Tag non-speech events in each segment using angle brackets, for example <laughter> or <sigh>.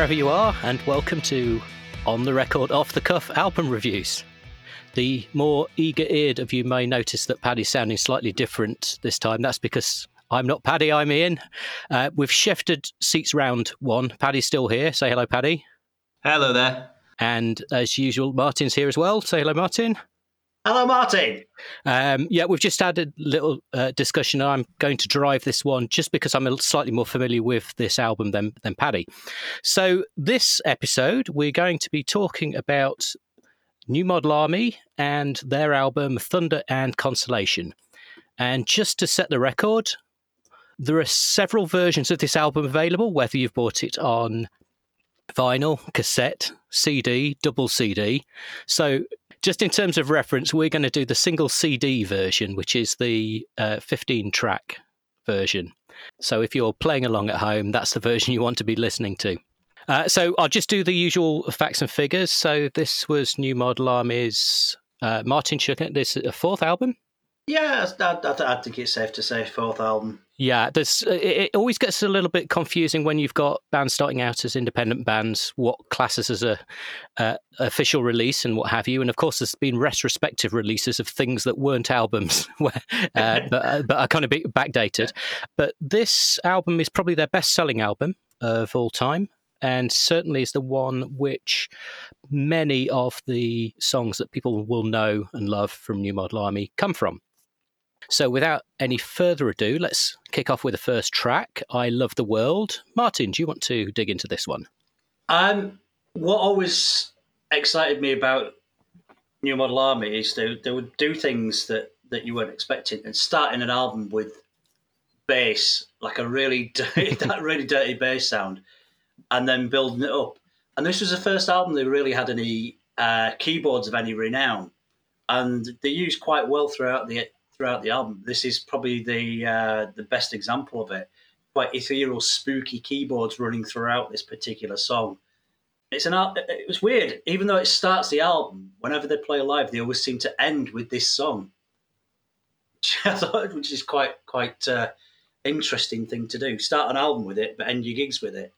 wherever you are, and welcome to On the Record Off the Cuff album reviews. The more eager eared of you may notice that Paddy's sounding slightly different this time. That's because I'm not Paddy, I'm Ian. Uh, we've shifted seats round one. Paddy's still here. Say hello, Paddy. Hello there. And as usual, Martin's here as well. Say hello, Martin. Hello, Martin. Um, yeah, we've just had a little uh, discussion. And I'm going to drive this one just because I'm slightly more familiar with this album than than Paddy. So this episode, we're going to be talking about New Model Army and their album Thunder and Consolation. And just to set the record, there are several versions of this album available, whether you've bought it on vinyl, cassette, CD, double CD. So just in terms of reference, we're going to do the single CD version, which is the uh, 15 track version. So if you're playing along at home, that's the version you want to be listening to. Uh, so I'll just do the usual facts and figures. So this was New Model Army's uh, Martin Shuckett. This is a fourth album. Yeah, I, I, I, think it's safe to say fourth album. Yeah, there's it, it always gets a little bit confusing when you've got bands starting out as independent bands, what classes as a uh, official release and what have you. And of course, there's been retrospective releases of things that weren't albums, <laughs> where, uh, <laughs> but uh, but are kind of backdated. But this album is probably their best-selling album of all time and certainly is the one which many of the songs that people will know and love from New Model Army come from. So, without any further ado, let's kick off with the first track I Love the World. Martin, do you want to dig into this one? Um, what always excited me about New Model Army is they, they would do things that, that you weren't expecting and starting an album with bass, like a really <laughs> dirty, that really dirty bass sound, and then building it up. And this was the first album they really had any uh, keyboards of any renown, and they used quite well throughout the throughout the album. This is probably the uh, the best example of it. Quite ethereal, spooky keyboards running throughout this particular song. It's an it was weird. Even though it starts the album, whenever they play live, they always seem to end with this song, <laughs> which is quite quite uh, interesting thing to do. Start an album with it, but end your gigs with it.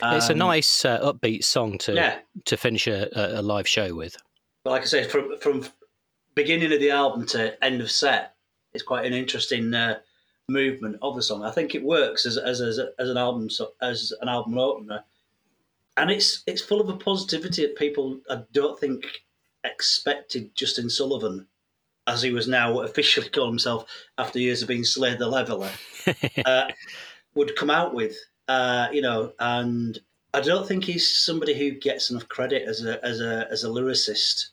Um, it's a um, nice uh, upbeat song to yeah. to finish a, a live show with. But like I say, from from beginning of the album to end of set is quite an interesting uh, movement of the song. I think it works as as as, as an album as an album opener, and it's it's full of a positivity that people I don't think expected Justin Sullivan, as he was now officially <laughs> called himself after years of being Slade the Leveller, uh, <laughs> would come out with. Uh, you know, and I don't think he's somebody who gets enough credit as a as a as a lyricist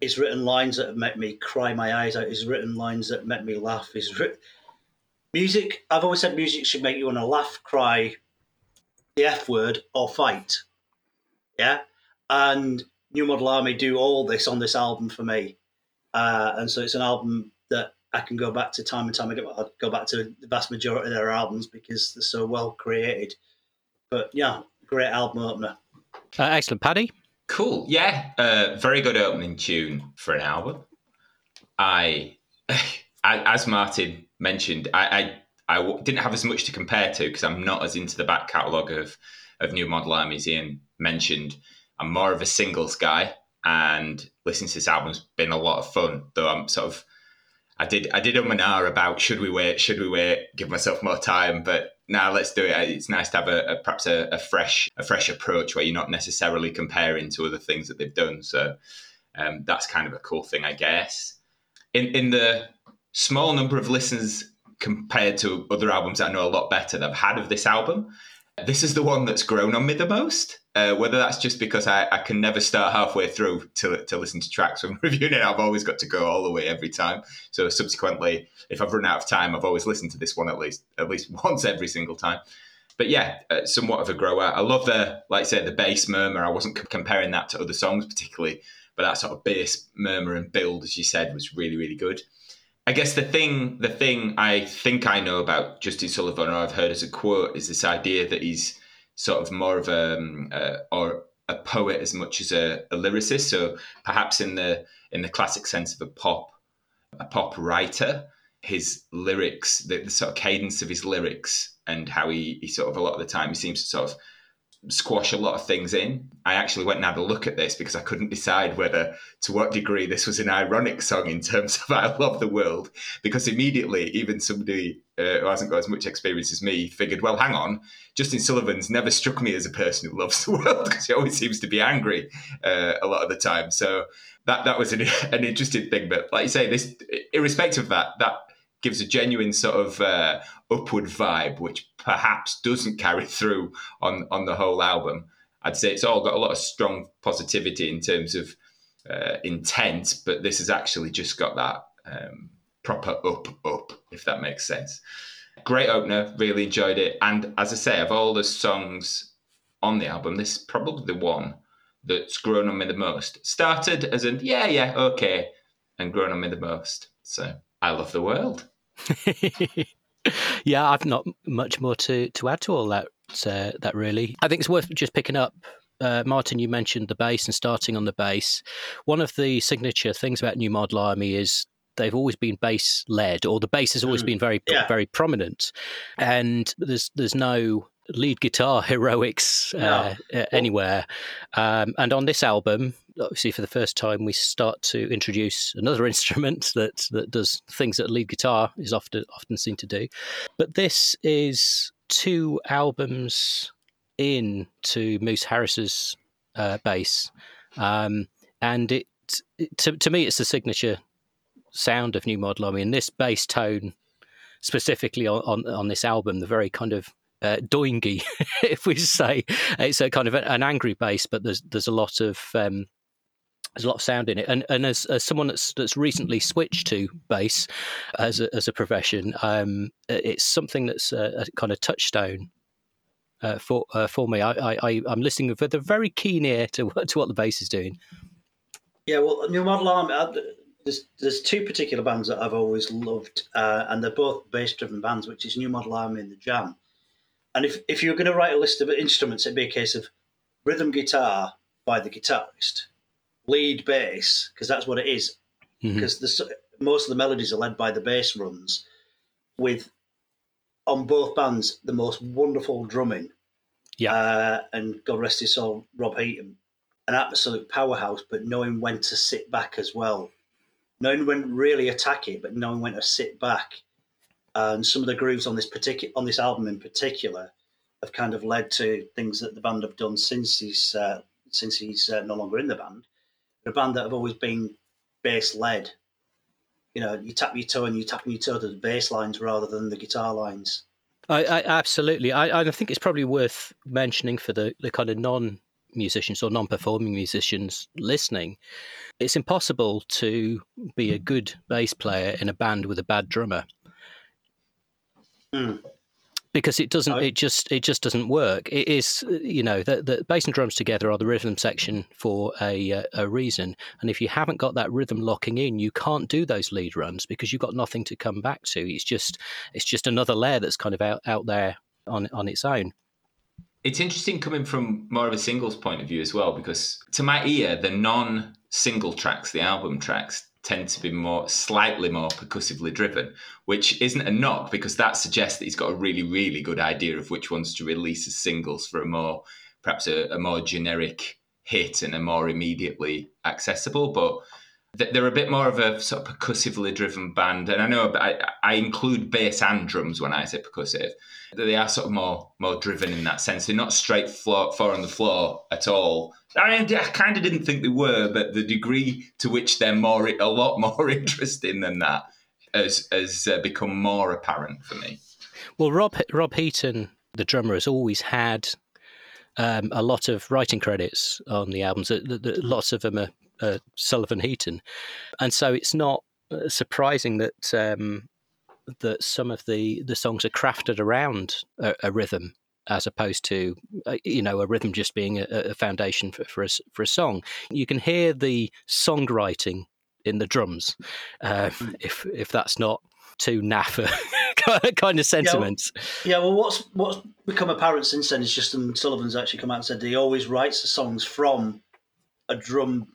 He's written lines that have made me cry my eyes out. He's written lines that make me laugh. He's written music. I've always said music should make you want to laugh, cry, the F word, or fight. Yeah, and New Model Army do all this on this album for me, uh, and so it's an album that I can go back to time and time again. I'll go back to the vast majority of their albums because they're so well created. But yeah, great album opener. Uh, excellent, Paddy. Cool. Yeah. Uh, very good opening tune for an album. I, <laughs> as Martin mentioned, I, I, I didn't have as much to compare to because I'm not as into the back catalogue of, of New Model Army as Ian mentioned. I'm more of a singles guy, and listening to this album's been a lot of fun. Though I'm sort of, I did I did um and about should we wait, should we wait, give myself more time, but now let's do it. It's nice to have a, a perhaps a, a, fresh a fresh approach where you're not necessarily comparing to other things that they've done. So um, that's kind of a cool thing, I guess. In in the small number of listens compared to other albums that I know a lot better that I've had of this album, this is the one that's grown on me the most. Uh, whether that's just because I, I, can never start halfway through to, to listen to tracks when <laughs> reviewing it, I've always got to go all the way every time. So subsequently, if I've run out of time, I've always listened to this one at least at least <laughs> once every single time. But yeah, uh, somewhat of a grower. I love the like I say the bass murmur. I wasn't c- comparing that to other songs particularly, but that sort of bass murmur and build, as you said, was really really good. I guess the thing the thing I think I know about Justin Sullivan, or I've heard as a quote, is this idea that he's sort of more of a um, or a poet as much as a, a, lyricist. So perhaps in the in the classic sense of a pop a pop writer, his lyrics, the, the sort of cadence of his lyrics, and how he, he sort of a lot of the time he seems to sort of squash a lot of things in. I actually went and had a look at this because I couldn't decide whether to what degree this was an ironic song in terms of <laughs> I love the world. Because immediately, even somebody uh, who hasn't got as much experience as me figured, well, hang on, Justin Sullivan's never struck me as a person who loves the <laughs> world because he always seems to be angry uh, a lot of the time. So that that was an, <laughs> an interesting thing. But like you say, this irrespective of that, that gives a genuine sort of uh, upward vibe, which perhaps doesn't carry <laughs> through on on the whole album. I'd say it's all got a lot of strong positivity in terms of uh, intent, but this has actually just got that um, proper up up, if that makes sense. Great opener, really enjoyed it, and as I say, of all the songs on the album, this is probably the one that's grown on me the most. Started as an yeah, yeah, okay, and grown on me the most. So I love the world. <laughs> yeah, I've not much more to, to add to all that. Uh, that really, I think it's worth just picking up. Uh, Martin, you mentioned the bass and starting on the bass. One of the signature things about New Model Army is they've always been bass led, or the bass has always mm. been very yeah. very prominent, and there's there's no lead guitar <laughs> heroics uh, anywhere. Um, and on this album, obviously for the first time, we start to introduce another <laughs> instrument that that does things that lead guitar is often often seen to do. But this is two albums in to Moose Harris's uh, bass, um, and it, it to, to me it's the signature sound of New Model Army, and this bass tone specifically on, on, on this album, the very kind of uh, doingy, <laughs> if we say it's a kind of an angry bass, but there's there's a lot of um, there's a lot of sound in it. And and as, as someone that's that's recently switched to bass as a, as a profession, um, it's something that's a, a kind of touchstone uh, for uh, for me. I, I I'm listening with a very keen ear to <laughs> to what the bass is doing. Yeah, well, New Model Army. There's there's two particular bands that I've always loved, uh, and they're both bass driven bands, which is New Model Army and the Jam. And if, if you're going to write a list of instruments, it'd be a case of rhythm guitar by the guitarist, lead bass, because that's what it is. Because mm-hmm. most of the melodies are led by the bass runs, with on both bands the most wonderful drumming. Yeah. Uh, and God rest his soul, Rob Heaton, an absolute powerhouse, but knowing when to sit back as well. Knowing when really attack it, but knowing when to sit back and some of the grooves on this particular on this album in particular have kind of led to things that the band have done since he's uh, since he's uh, no longer in the band. They're a band that have always been bass led. You know, you tap your toe and you tap your toe to the bass lines rather than the guitar lines. I, I absolutely. I, I think it's probably worth mentioning for the, the kind of non musicians or non-performing musicians listening it's impossible to be a good bass player in a band with a bad drummer Mm. Because it doesn't, it just, it just doesn't work. It is, you know, the, the bass and drums together are the rhythm section for a uh, a reason. And if you haven't got that rhythm locking in, you can't do those lead runs because you've got nothing to come back to. It's just, it's just another layer that's kind of out out there on on its own. It's interesting coming from more of a singles point of view as well, because to my ear, the non single tracks, the album tracks, tend to be more slightly more percussively driven, which isn't a knock because that suggests that he's got a really, really good idea of which ones to release as singles for a more perhaps a, a more generic hit and a more immediately accessible. But they're a bit more of a sort of percussively driven band, and I know I, I include bass and drums when I say percussive. They are sort of more more driven in that sense. They're not straight floor, four on the floor at all. I, mean, I kind of didn't think they were, but the degree to which they're more a lot more <laughs> interesting than that has has uh, become more apparent for me. Well, Rob Rob Heaton, the drummer, has always had um, a lot of writing credits on the albums. Lots of them are uh, Sullivan Heaton, and so it's not uh, surprising that um, that some of the the songs are crafted around a, a rhythm as opposed to uh, you know a rhythm just being a, a foundation for, for a, for a song. You can hear the songwriting in the drums, uh, if if that's not too naff <laughs> kind of sentiments. Yeah, yeah, well, what's what's become apparent since then is Justin Sullivan's actually come out and said he always writes the songs from a drum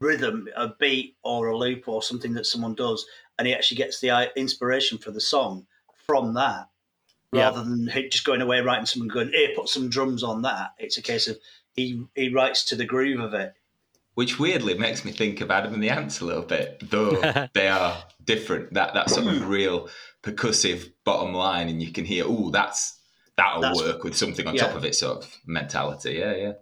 rhythm, a beat or a loop or something that someone does, and he actually gets the uh, inspiration for the song from that. rather than just going away writing something going, here, put some drums on that. It's a case of he he writes to the groove of it. Which weirdly makes me think of Adam and the Ants a little bit, though <laughs> they are different. That that sort of real percussive bottom line, and you can hear, oh, that's that'll that's, work with something on yeah. top of it, sort of mentality. Yeah, yeah.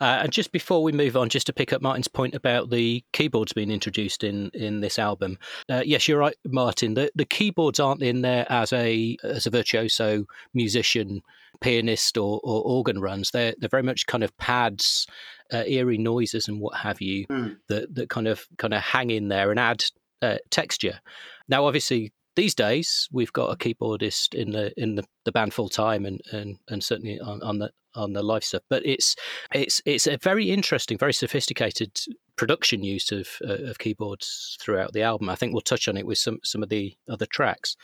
Uh, and just before we move on, just to pick up Martin's point about the keyboards being introduced in in this album, uh, yes, you're right, Martin. The the keyboards aren't in there as a as a virtuoso musician, pianist, or, or organ runs. They're they're very much kind of pads, uh, eerie noises, and what have you mm. that that kind of kind of hang in there and add uh, texture. Now, obviously, these days we've got a keyboardist in the in the, the band full time and, and and certainly on, on the on the live stuff. But it's it's it's a very interesting, very sophisticated production use of uh, of keyboards throughout the album. I think we'll touch on it with some some of the other tracks.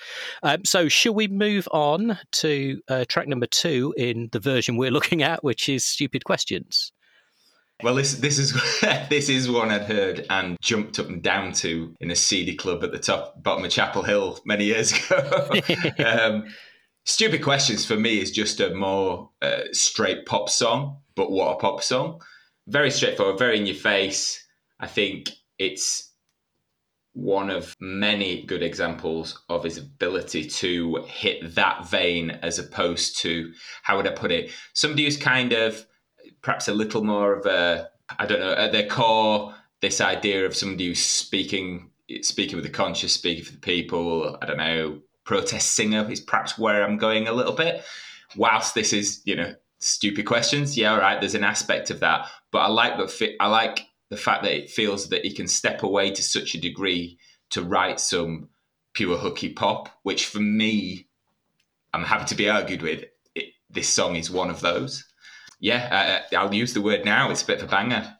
Um, so, shall we move on to uh, track number two in the version we're <laughs> looking at, which is "Stupid Questions"? Well, this this is <laughs> this is one I'd heard and jumped up and down to in a seedy club at the top bottom of Chapel Hill many years <laughs> ago. <laughs> um, Stupid Questions for me is just a more uh, straight pop song, but what a pop song! Very straightforward, very in your face. I think it's one of many good examples of his ability to hit that vein as opposed to how would I put it? Somebody who's kind of perhaps a little more of a I don't know at their core this idea of somebody who's speaking speaking with the conscious, speaking for the people. I don't know protest singer is perhaps where I'm going a little bit. Whilst this is you know stupid questions, yeah, all right. There's an aspect of that, but I like that. I like the fact that it feels that he can step away to such a degree to write some pure hooky pop, which for me, I'm happy to be argued with. It, this song is one of those yeah, uh, I'll use the word now. It's a bit of a banger.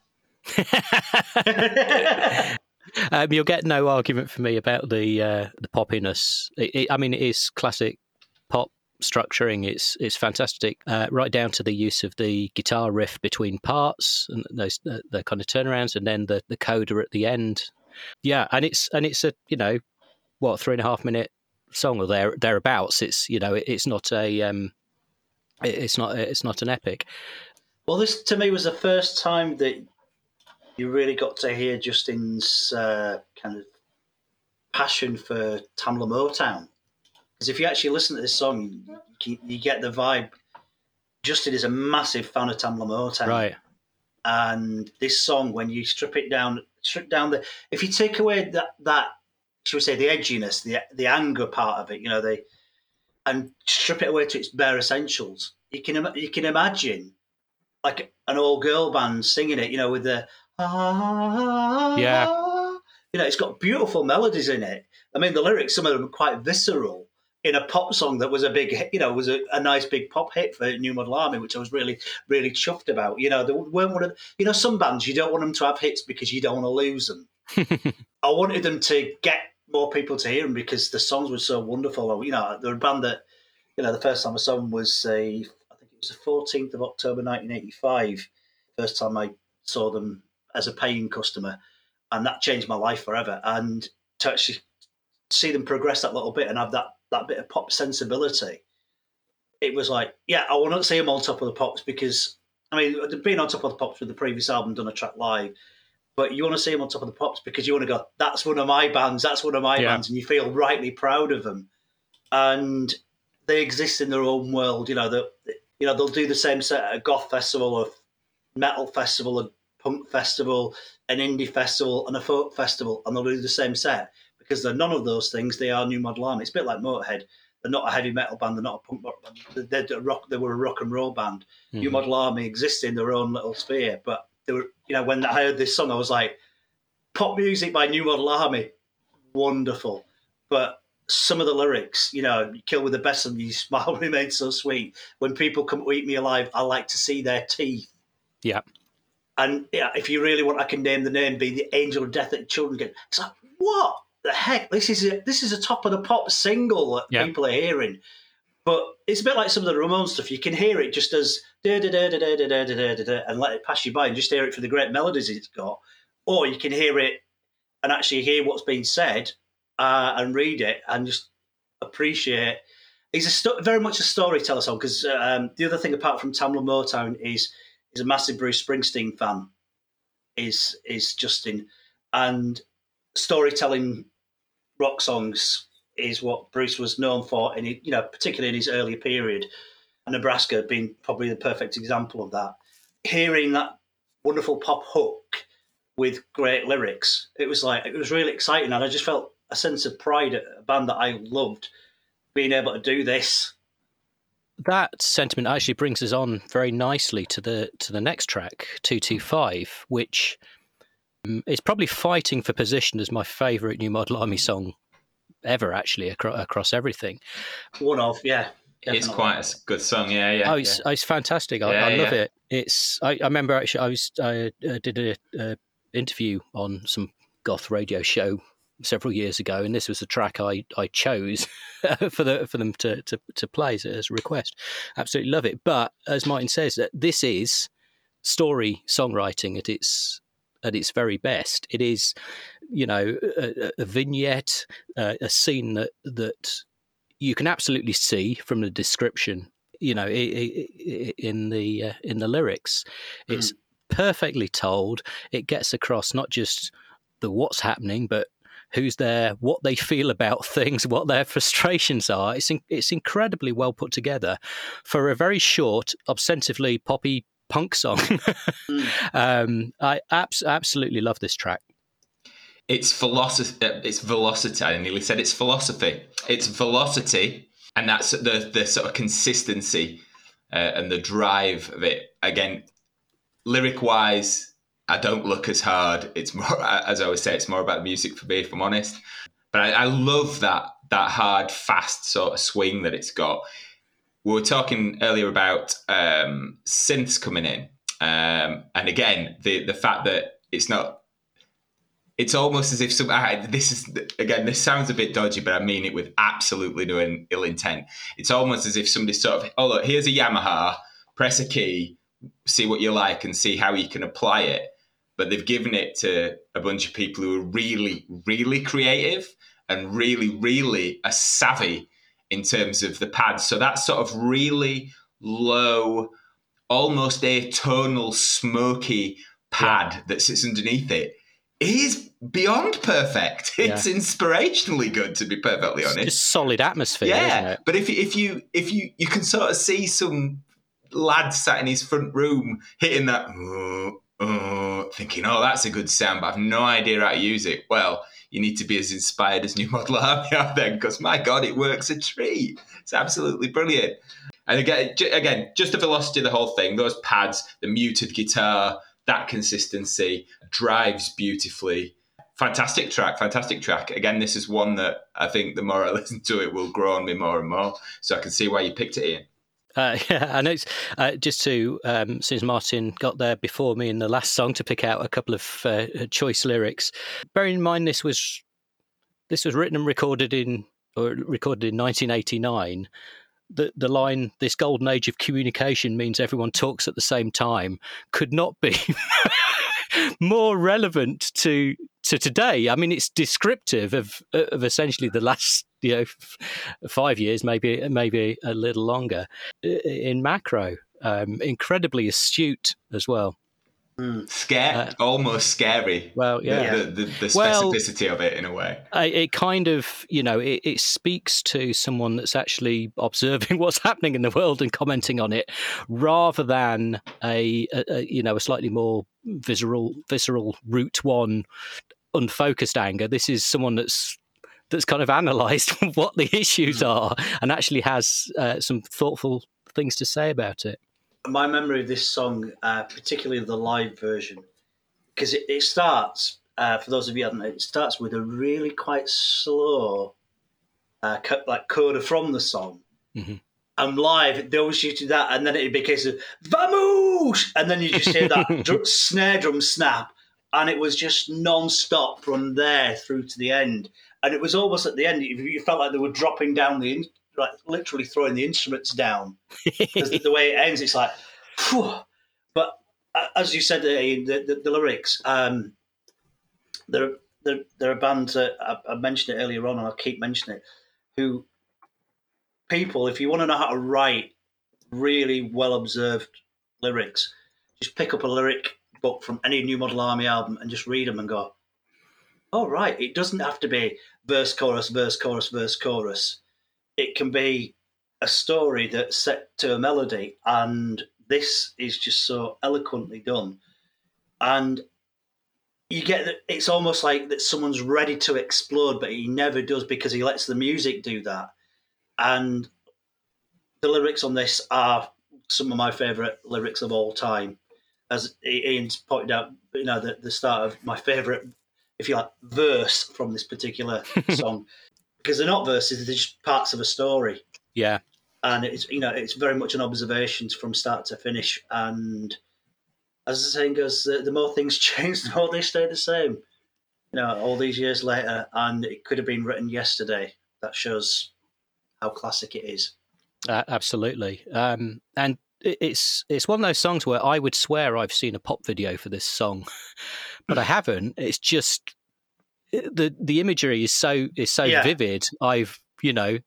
<laughs> um, you'll get no argument from me about the uh, the poppiness. It, it, I mean, it is classic pop structuring. It's it's fantastic, uh, right down to the use of the guitar riff between parts and those uh, the kind of turnarounds, and then the the coda at the end. Yeah, and it's and it's a you know what three and a half minute song or there thereabouts. It's you know it, it's not a um, it's not it's not an epic. Well, this to me was the first time that you really got to hear Justin's uh, kind of passion for Tamla Motown. Because if you actually listen to this song, you, you, get the vibe. Justin is a massive fan of Tamla Motown, right? And this song, when you strip it down, strip down the, if you take away that that, should we say, the edginess, the the anger part of it, you know, the and strip it away to its bare essentials. You can you can imagine like an all girl band singing it, you know, with the ah, yeah, you know, it's got beautiful melodies in it. I mean, the lyrics, some of them are quite visceral in a pop song that was a big, you know, was a, a, nice big pop hit for New Model Army, which I was really, really chuffed about. You know, there weren't one of, you know, some bands you don't want them to have hits because you don't want to lose them. <laughs> I wanted them to get more people to hear them because the songs were so wonderful. You know, they're a band that, you know, the first time I saw them was a, I think it was the 14th of October 1985. First time I saw them as a paying customer, and that changed my life forever. And to actually see them progress that little bit and have that that bit of pop sensibility, it was like, yeah, I want to see them on top of the pops because I mean, being on top of the pops with the previous album, done a track live, but you want to see them on top of the pops because you want to go, that's one of my bands, that's one of my yeah. bands, and you feel rightly proud of them. And they exist in their own world. You know, that you know they'll do the same set at a goth festival, a metal festival, a punk festival, an indie festival, and a folk festival, and they'll do the same set because they're none of those things. They are New Model Army. It's a bit like Motorhead. They're not a heavy metal band. They're not a punk rock band. They're, they're rock. They were a rock and roll band. Mm-hmm. New Model Army exists in their own little sphere, but they were, you know, when I heard this song, I was like, pop music by New Model Army, wonderful. But some of the lyrics, you know, kill with the best of you, <laughs> smile remains so sweet. When people come to eat me alive, I like to see their teeth. Yeah. And yeah, if you really want, I can name the name, be the angel of death that children get. It's like, what the heck? This is a this is a top of the pop single that yeah. people are hearing. But it's a bit like some of the Ramones stuff. You can hear it just as and let it pass you by and just hear it for the great melodies it's got. Or you can hear it and actually hear what's being said uh, and read it and just appreciate. he's a very much a storyteller song because um, the other thing apart from Tamla Motown is he's a massive Bruce Springsteen fan. Is is Justin and storytelling rock songs is what Bruce was known for, and you know particularly in his earlier period. Nebraska being probably the perfect example of that. Hearing that wonderful pop hook with great lyrics, it was like it was really exciting, and I just felt a sense of pride at a band that I loved being able to do this. That sentiment actually brings us on very nicely to the to the next track, two two five, which um, is probably fighting for position as my favourite New Model Army song ever, actually across, across everything. One of, yeah. Definitely. It's quite a good song, yeah, yeah. Oh, it's, yeah. it's fantastic. I, yeah, I love yeah. it. It's. I, I, remember actually, I was I uh, did a, interview on some goth radio show several years ago, and this was the track I, I chose <laughs> for the for them to, to, to play as, as a request. Absolutely love it. But as Martin says, this is story songwriting at its at its very best. It is, you know, a, a vignette, uh, a scene that that you can absolutely see from the description. You know, in the uh, in the lyrics, it's mm. perfectly told. It gets across not just the what's happening, but who's there, what they <laughs> feel about things, what their frustrations are. It's in, it's incredibly well put together for a very short, ostensibly poppy punk song. mm. <laughs> um, I abs- absolutely love this track. It's philosophy. Uh, it's velocity. I nearly said it's philosophy. It's velocity, and that's the the sort of consistency uh, and the drive of it. Again, lyric wise, I don't look as hard. It's more, <laughs> as I always say, it's more about the music for me, if I'm honest. But I, I love that that hard, fast sort of swing that it's got. We were talking earlier about um, synths coming in, um, and again, the the fact that it's not. It's almost as if some. I, this is again. This sounds a bit dodgy, but I mean it with absolutely no ill intent. It's almost as if somebody sort of. Oh look, here's a Yamaha. Press a key, see what you like, and see how you can apply it but they've given it to a bunch of people who are really, really creative and really, really are savvy in terms of the pads. So that sort of really low, almost atonal, smoky pad yeah. that sits underneath it is beyond perfect. <laughs> It's yeah. inspirationally good, to be perfectly honest. It's just solid atmosphere, yeah. But if if you if you you can sort of see some lad sat in his front room hitting that uh, thinking, oh, that's a good sound, but I've no idea how to use it. Well, you need to be as inspired as New Model <laughs> Army are then, because my God, it works a treat. It's absolutely brilliant. And again, again, just the velocity of the whole thing, those pads, the muted guitar, that consistency drives beautifully. Fantastic track, fantastic track. Again, this is one that I think the more I <laughs> listen to it will grow on me more and more. So I can see why you picked it, Ian. Uh, <laughs> yeah, and it's uh, just to um, since Martin got there before me in the last song to pick out a couple of uh, choice lyrics. Bearing in mind this was this was written and recorded in or recorded in 1989. The the line "This golden age of communication means everyone talks at the same time" could not be <laughs> more relevant to to today. I mean, it's descriptive of of essentially the last you know five years, maybe maybe a little longer in macro. Um, incredibly astute as well. Mm. Scare, uh, almost scary. Well, yeah, the, the, the specificity well, of it in a way. It kind of, you know, it, it, speaks to someone that's actually observing <laughs> what's happening in the world and commenting on it, rather than a, a, a you know, a slightly more visceral, visceral route one, unfocused anger. This is someone that's that's kind of analysed <laughs> what the issues mm. are and actually has uh, some thoughtful things to say about it. My memory of this song, uh, particularly the live version, because it, it, starts, uh, for those of you who haven't, it starts with a really quite slow, uh, like coda from the song. Mm-hmm. And live, they always used to that, and then it became a case of vamos, and then you just hear that <laughs> dr- snare drum snap, and it was just non-stop from there through to the end and it was almost at the end you felt like they were dropping down the like literally throwing the instruments down <laughs> because the way it ends it's like Phew. but uh, as you said the, the, the lyrics um, there, there, there are bands that I, I mentioned it earlier on and I'll keep mentioning it who people, if you want to know how to write really well observed lyrics, just pick up a lyric book from any New Model Army album and just read them and go, oh, right, it doesn't have to be verse, chorus, verse, chorus, verse, chorus. It can be a story that's set to a melody. And this is just so eloquently done. And you get that it's almost like that someone's ready to explode, but he never does because he lets the music do that. And the lyrics on this are some of my favourite lyrics of all time. As Ian's pointed out, you know, the, the start of my favourite, if you like, verse from this particular <laughs> song, because they're not verses; they're just parts of a story. Yeah, and it's you know it's very much an observation from start to finish. And as the saying goes, the, the more things <laughs> change, the more they stay the same. You know, all these years later, and it could have been written yesterday. That shows how classic it is. Uh, absolutely, um, and it's it's one of those songs where I would swear I've seen a pop video for this song, <laughs> but I haven't. It's just the the imagery is so is so yeah. vivid. I've you know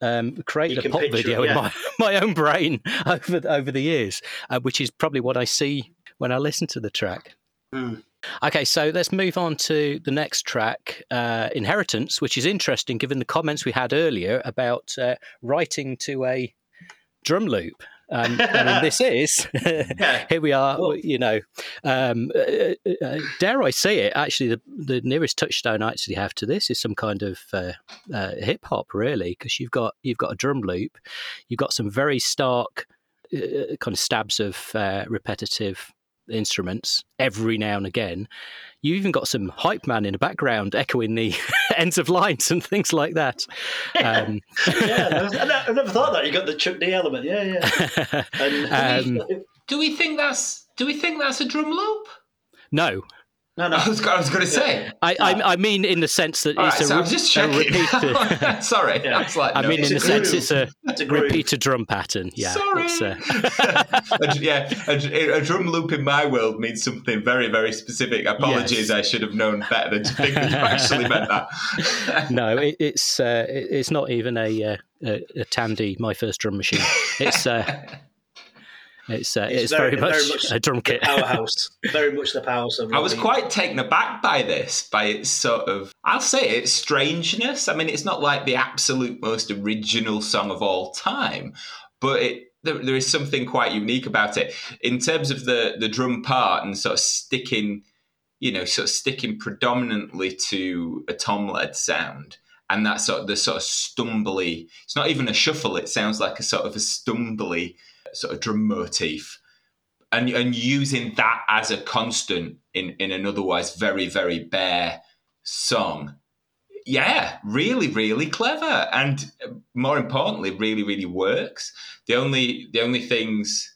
um, created a pop video yeah. in my, <laughs> my own brain <laughs> over over the years, uh, which is probably what I see when I listen to the track. Mm. Okay, so let's move on to the next track, uh, Inheritance, which is interesting given the comments we had earlier about uh, writing to a drum loop. Um, I mean, this <laughs> is <laughs> here we are. Well, you know, um, uh, uh, uh, dare I say it? Actually, the, the nearest touchstone I actually have to this is some kind of uh, uh hip hop, really, because you've got you've got a drum loop, you've got some very stark uh, kind of stabs of repetitive instruments every now and again. You even got some hype man in the background echoing the <laughs> ends of lines and things like that. Um, <laughs> yeah, I never thought that. You got the Chuck D element. Yeah, yeah. <laughs> And, um, do we think that's do we think that's a drum loop? No, no, no. <laughs> I was, I was going to say. I, I, I, mean, in the sense that All it's right, a, so I'm just checking. repeated. <laughs> Sorry, yeah. like, I mean, in the sense it's a, a <laughs> repeated drum pattern. Yeah. Sorry. A, yeah, a, a, drum loop in my world means something very, very specific. Apologies, yes. I should have known better than to think that you actually meant that. no, it, it's uh, it, it's not even a, uh, a, a Tandy, my first drum machine. It's. Uh, it's uh, it's, it's very, very, much very, much a drum kit powerhouse. very much the powerhouse. Of I was quite taken aback by this, by its sort of I'll say its strangeness. I mean, it's not like the absolute most original song of all time, but it there, there is something quite unique about it in terms of the the drum part and sort of sticking, you know, sort of sticking predominantly to a tom led sound and that sort of the sort of stumbly. It's not even a shuffle. It sounds like a sort of a stumbly sort of drum motif and and using that as a constant in in an otherwise very very bare song. Yeah really really clever and more importantly really really works. The only the only things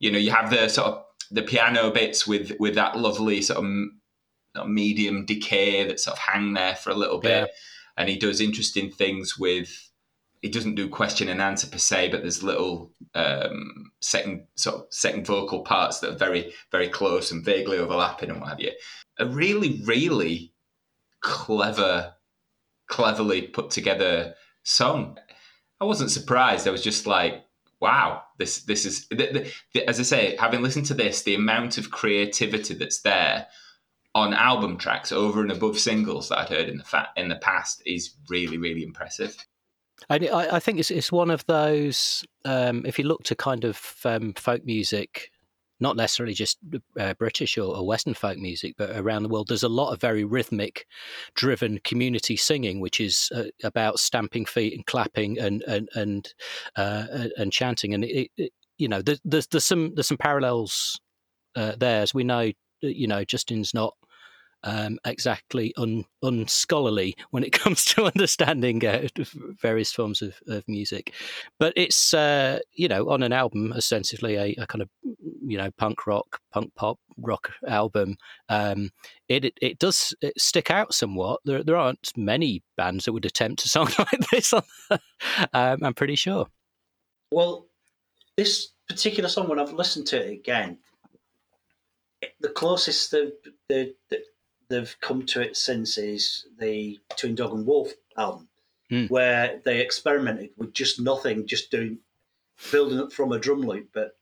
you know you have the sort of the piano bits with with that lovely sort of medium decay that sort of hang there for a little bit. Yeah. and he does interesting things with it doesn't do question and answer per se, but there's little um, second sort of second vocal parts that are very very close and vaguely overlapping and what have you. A really really clever, cleverly put together song. I wasn't surprised. I was just like, wow, this this is as I say, having listened to this, the amount of creativity that's there on album tracks over and above singles that I'd heard in the fa- in the past is really really impressive. I, I think it's it's one of those. Um, if you look to kind of um, folk music, not necessarily just uh, British or, or, Western folk music, but around the world, there's a lot of very rhythmic, driven community singing, which is uh, about stamping feet and clapping and and and uh, and chanting. And it, it, you know, there's, there's, some there's some parallels uh, there, as we know. You know, Justin's not um, exactly un, unscholarly when it <laughs> comes to understanding uh, various forms of, of music. But it's, uh, you know, on an album, ostensibly a, a, kind of, you know, punk rock, punk pop rock album, um, it, it, it does stick out somewhat. There, there aren't many bands that would attempt a <laughs> song like this, <laughs> um, I'm pretty sure. Well, this particular song, when I've listened to it again, the closest the, the, the they've come to it since is the Between Dog and Wolf album. Mm. where they experimented with just nothing, just doing building up from a drum loop. But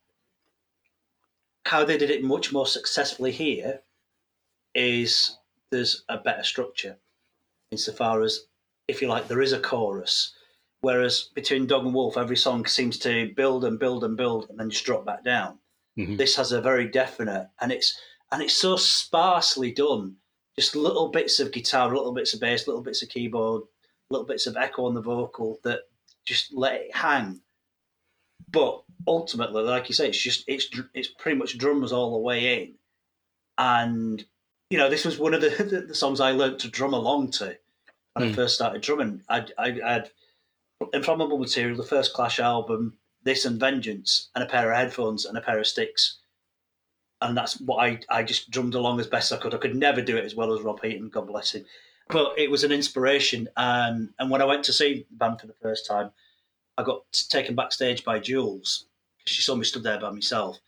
how they did it much more successfully here is there's a better structure insofar as, if you like, there is a chorus. Whereas between Dog and Wolf, every song seems to build and build and build and then just drop back down. Mhm. This has a very definite, and it's and it's so sparsely done. Just little bits of guitar, little bits of bass, little bits of keyboard, little bits of echo on the vocal that just let it hang. But ultimately, like you say, it's just it's it's pretty much drums all the way in, and you know this was one of the, <laughs> the, the songs I learned to drum along to when I Mm. first started drumming. I I I had Inflammable Material, the first Clash album, this and Vengeance, and a pair of headphones and a pair of sticks. And that's what I, I just drummed along as best I could. I could never do it as well as Rob Heaton, God bless him. But it was an inspiration. And, and when I went to see the band for the first time, I got taken backstage by Jules. She saw me stood there by myself.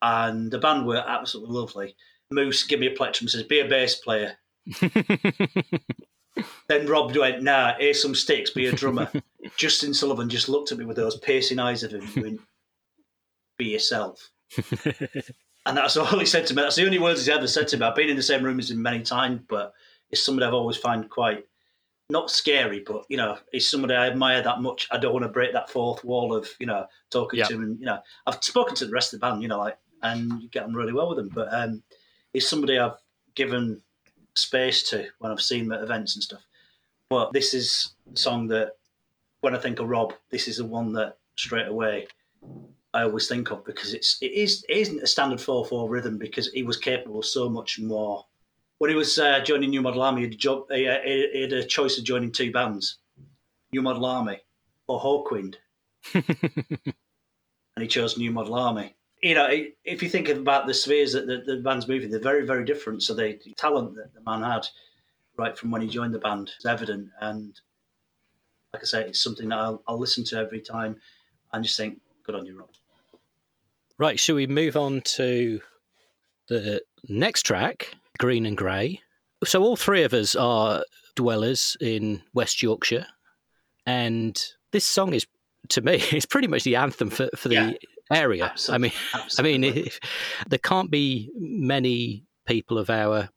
And the band were absolutely lovely. Moose gave me a plectrum and says, Be a bass player. <laughs> Then Rob went, Nah, here's some sticks, be a drummer. <laughs> Justin Sullivan just looked at me with those piercing eyes of him, going, Be yourself. <laughs> and that's <laughs> all he said to me. That's the only words he's ever said to me. I've been in the same room as him many times, but it's somebody I've always found quite not scary, but you know, he's somebody I admire that much. I don't want to break that fourth wall of you know talking Yeah. to him. And you know, I've spoken to the rest of the band, you know, like and you get on really well with them. But um, he's somebody I've given space to when I've seen him at events and stuff. But this is a song that when I think of Rob, this is the one that straight away I always think of because it's it is it isn't a standard four four rhythm because he was capable of so much more. When he was uh, joining New Model Army, he had, a job, he, he- he had a choice of joining two bands, New Model Army or Hawkwind, <laughs> and he chose New Model Army. You know, if you think about the spheres that the, the band's moving, they're very, very different. So the talent that the man had right from when he joined the band is evident. And like I say, it's something that I'll, I'll listen to every time and just think, good on you, Rob. Right, shall we move on to the next track, Green and Grey? So, all three of us are dwellers in West Yorkshire, and this song is, to me, <laughs> it's pretty much the anthem for, for the Yeah, area. absolutely, I mean, <laughs> I mean, if, there can't be many people of our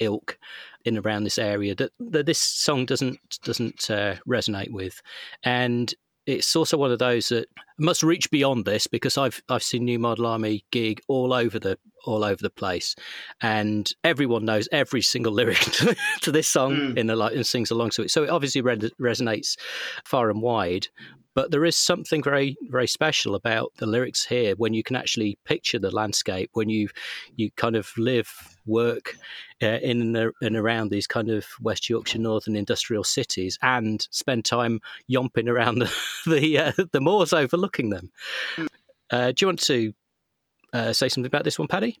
ilk in and around this area that, that this song doesn't doesn't uh, resonate with, and it's also one of those that must reach beyond this because I've I've seen New Model Army gig all over the all over the place, and everyone knows every single <laughs> lyric to, to this song Mm. in the like and sings along to it. So it obviously re- resonates far and wide. But there is something very very special about the lyrics here when you can actually picture the landscape when you you kind of live work uh, in and, and around these kind of West Yorkshire northern industrial cities and spend time yomping around the <laughs> the, uh, the moors overlooking them. Uh, do you want to uh, say something about this one, Paddy?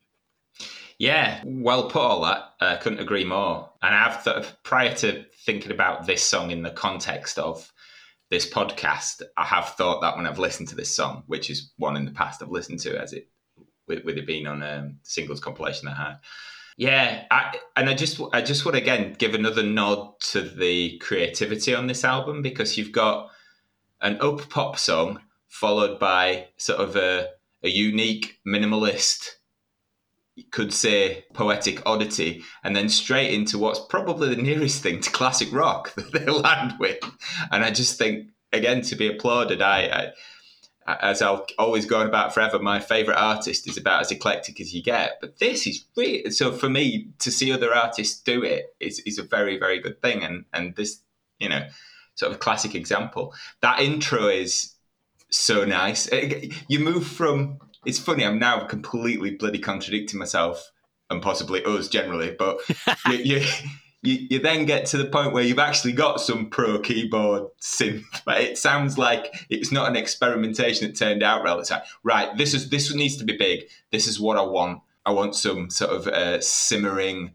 Yeah, well put all that. I couldn't agree more. And I've th- prior to thinking about this song in the context of this podcast, I have thought that when I've listened to this song, which is one in the past I've listened to as it with, with it being on um, singles compilation I had. Yeah, I, and I just I just would again give another nod to the creativity on this album because you've got an up pop song followed by sort of a, a unique minimalist you could say poetic oddity, and then straight into what's probably the nearest thing to classic rock <laughs> that they land with. And I just think, again, to be applauded. I, I as I'll always go on about forever, my favourite artist is about as eclectic as you get. But this is really so for me to see other artists do it is is a very very good thing. And and this you know sort of classic example. That intro is so nice. You move from it's funny. I'm now completely bloody contradicting myself and possibly us generally, but <laughs> you, you, you you then get to the point where you've actually got some pro keyboard synth. <laughs> But it sounds like it's not an experimentation that turned out well. It's like right, this is this needs to be big. This is what I want. I want some sort of uh, simmering,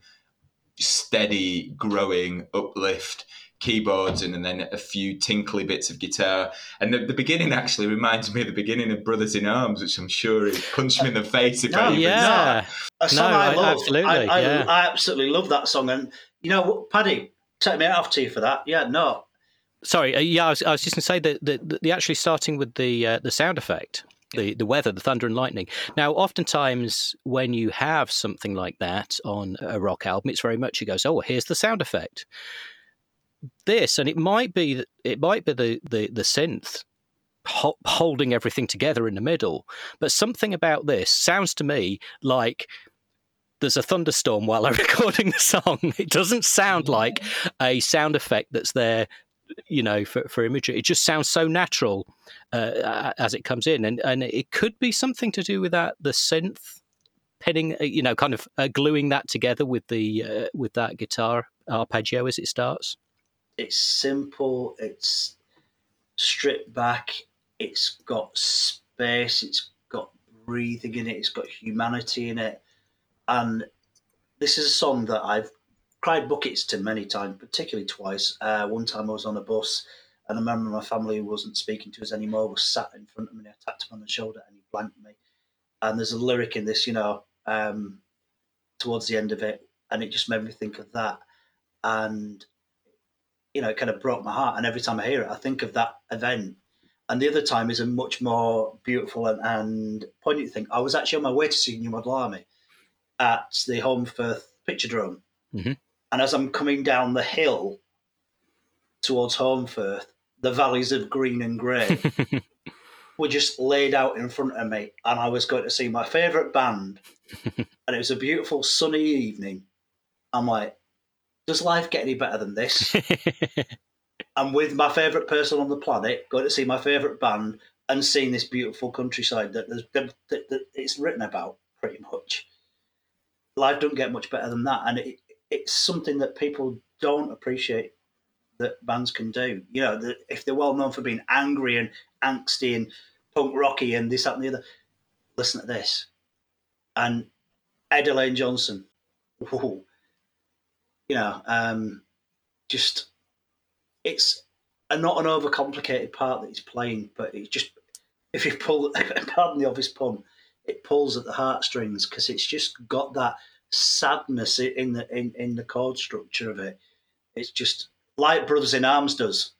steady, growing uplift keyboards and, and then a few tinkly bits of guitar. And the, the beginning actually reminds me of the beginning of Brothers in Arms, which I'm sure is punch me in the face if No, I even yeah. A song No, I I- love. absolutely, I, I, yeah. I absolutely love that song. And you know Paddy, take me off to you for that. Yeah, no. sorry, uh, yeah, I was, I was just going to say that the, the, actually starting with the uh, the sound effect, the the weather, the thunder and lightning. Now, oftentimes when you have something like that on a rock album, it's very much it goes, oh, here's the sound effect. This, and it might be it might be the the, the synth holding everything together in the middle, but something about this sounds to me like there's a thunderstorm while I'm <laughs> recording the song. It doesn't sound like a sound effect that's there you know, for, for imagery. It just sounds so natural uh, as it comes in, and and it could be something to do with that the synth pinning, uh, you know, kind of uh, gluing that together with the uh, with that guitar arpeggio as it starts. It's simple. It's stripped back. It's got space. It's got breathing in it. It's got humanity in it, and this is a song that I've cried buckets to many times, particularly twice. Uh, one time I was on a bus and I remember my family who wasn't speaking to us anymore was sat in front of me. And I tapped him on the shoulder and he blanked me. And there's a lyric in this, you know, um, towards the end of it, and it just made me think of that. And you know, it kind of broke my heart. And every time I hear it, I think of that event. And the other time is a much more beautiful and, and poignant thing. I was actually on my way to see New Model Army at the Holmfirth Picturedrome. Mm-hmm. And as I'm coming down the hill towards Holmfirth, the valleys of green and grey <laughs> were just laid out in front of me. And I was going to see my favourite band. <laughs> and it was a beautiful sunny evening. I'm like, does life get any better than this? <laughs> I'm with my favourite person on the planet, going to see my favourite band and seeing this beautiful countryside that, that, that, that it's written about pretty much. Life don't get much better than that. And it, it's something that people don't appreciate that bands can do. You know, that if they're well known for being angry and angsty and punk rocky and this, that, and the other, listen to this. And Ed Alleyne-Johnson, whoa, you know, um, just it's a, not an overcomplicated part that he's playing, but it just if you pull, <laughs> pardon the obvious pun, it pulls at the heartstrings because it's just got that sadness in the in, in the chord structure of it. It's just like Brothers in Arms does.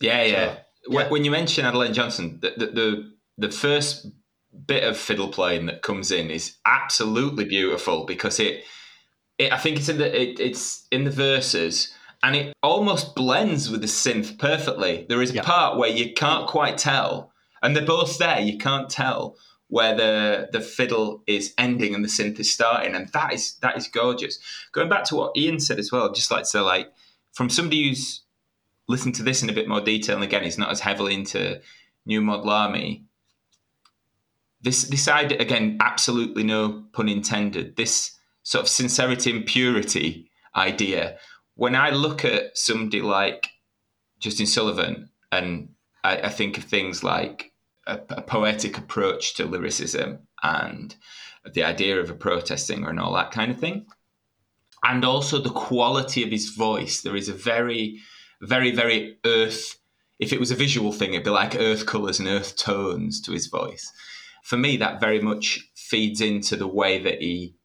Yeah, yeah. So, yeah. When you mention Ed Alleyne-Johnson, the, the, the the first bit of fiddle playing that comes in is absolutely beautiful because it, it I think it's in the it, it's in the verses and it almost blends with the synth perfectly. There is a yeah. part where you can't quite tell, and they're both there. You can't tell where the the fiddle is ending and the synth is starting, and that is that is gorgeous. Going back to what Ian said as well, I'd just like to like from somebody who's listened to this in a bit more detail, and again, he's not as heavily into New Model Army. This this idea again, absolutely no pun intended. This sort of sincerity and purity idea. When I look at somebody like Justin Sullivan, and I, I think of things like a, a poetic approach to lyricism and the idea of a protest singer and all that kind of thing. And also the quality of his voice. There is a very, very, very earth. If it was a visual thing, it'd be like earth colors and earth tones to his voice. For me, that very much feeds into the way that he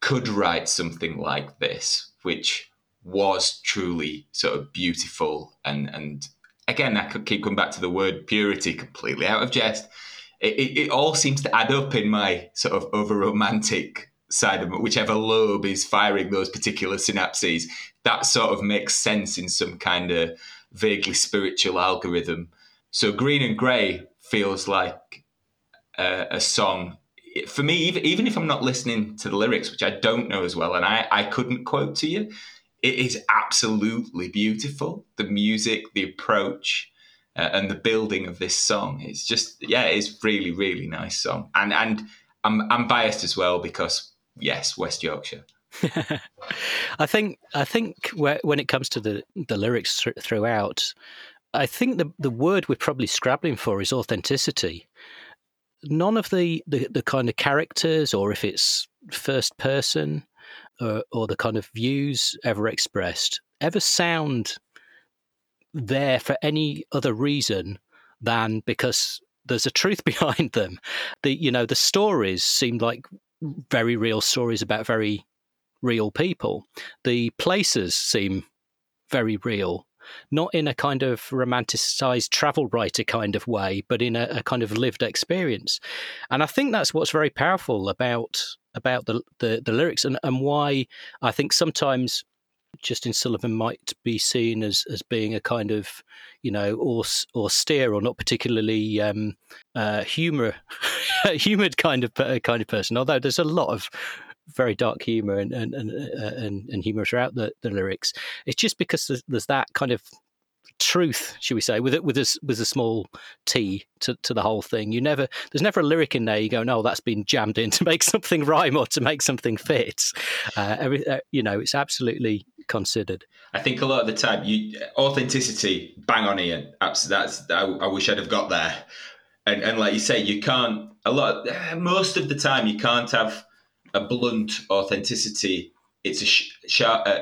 could write something like this, which was truly sort of beautiful and and again, I could keep coming back to the word purity completely out of jest. It, it, it all seems to add up in my sort of over romantic side of whichever lobe is firing those particular synapses. That sort of makes sense in some kind of vaguely spiritual algorithm. So Green and Grey feels like a, a song for me, even, even if I'm not listening to the lyrics, which I don't know as well, and I, I couldn't quote to you, it is absolutely beautiful. The music, the approach, uh, and the building of this song. It's just yeah, it's really really nice song. And and I'm I'm biased as well because yes, West Yorkshire. <laughs> I think I think when it comes to the the lyrics throughout, I think the the word we're probably scrabbling for is authenticity. None of the, the, the kind of characters, or if it's first person, or, or the kind of views ever expressed ever sound there for any other reason than because there's a truth <laughs> behind them. The you know the stories seem like very real stories about very real people. The places seem very real. Not in a kind of romanticized travel writer kind of way, but in a, a kind of lived experience. And I think that's what's very powerful about about the the, the lyrics and, and why I think sometimes Justin Sullivan might be seen as as being a kind of you know austere or not particularly um, uh, humor <laughs> humored kind of kind of person. Although there's a lot of very dark humor and and and, uh, and, and humor throughout the, the lyrics. It's just because there's, there's that kind of truth, should we say, with it with a with a small T to, to the whole thing. You never there's never a lyric in there. You go, no, that's been jammed in to <laughs> make something rhyme or to make something fit. Uh, every, uh, you know, it's absolutely considered. I think a lot of the time, you authenticity, bang on, Ian. That's I, I wish I'd have got there. And and like you say, you can't a lot. Most of the time, you can't have a blunt authenticity. It's a sh- sharp. Uh,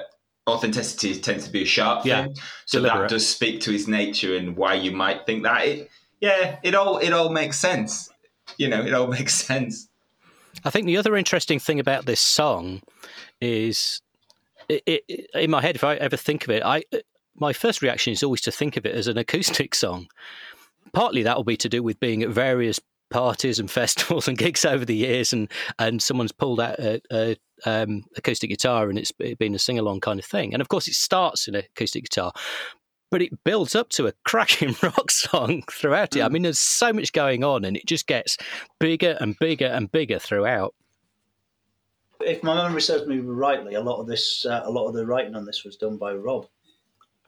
authenticity tends to be a sharp yeah, thing, so deliberate. that does speak to his nature and why you might think that. It, yeah, it all it all makes sense. You know, it all <laughs> makes sense. I think the other interesting thing about this song is, it, it, in my head, if I ever think of it, I my first reaction is always to think of it as an acoustic song. Partly that will be to do with being at various parties and <laughs> festivals and gigs over the years, and and someone's pulled out a, a um, acoustic guitar and it's been a sing along kind of thing. And of course, it starts in acoustic guitar, but it builds up to a <laughs> cracking rock song throughout it. I mm. mean, there's so much going on, and it just gets bigger and bigger and bigger throughout. If my memory serves me rightly, a lot of this, uh, a lot of the writing on this was done by Rob.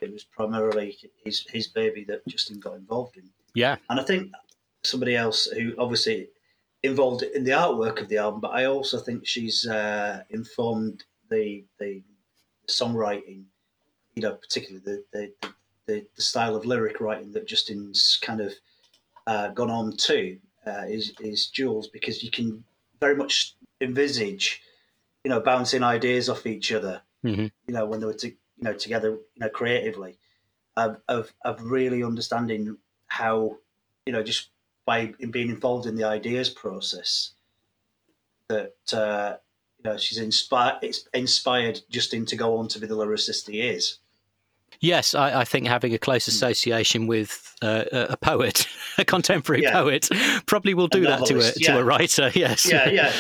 It was primarily his his baby that Justin got involved in. Yeah, and I think somebody else who obviously involved in the artwork of the album, but I also think she's uh, informed the, the songwriting, you know, particularly the, the, the, the, style of lyric writing that Justin's kind of uh, gone on to uh, is, is Joolz, because you can very much envisage, you know, bouncing ideas off each other, mm-hmm. you know, when they were, to, you know, together, you know, creatively, of, of, of really understanding how, you know, just by being involved in the ideas process that uh, you know she's inspired it's inspired Justin to go on to be the lyricist he is. Yes, I, I think having a close hmm. association with uh, a poet, <laughs> a contemporary yeah. poet, probably will do that to a yeah. to a writer. <laughs> Yes. Yeah, yeah.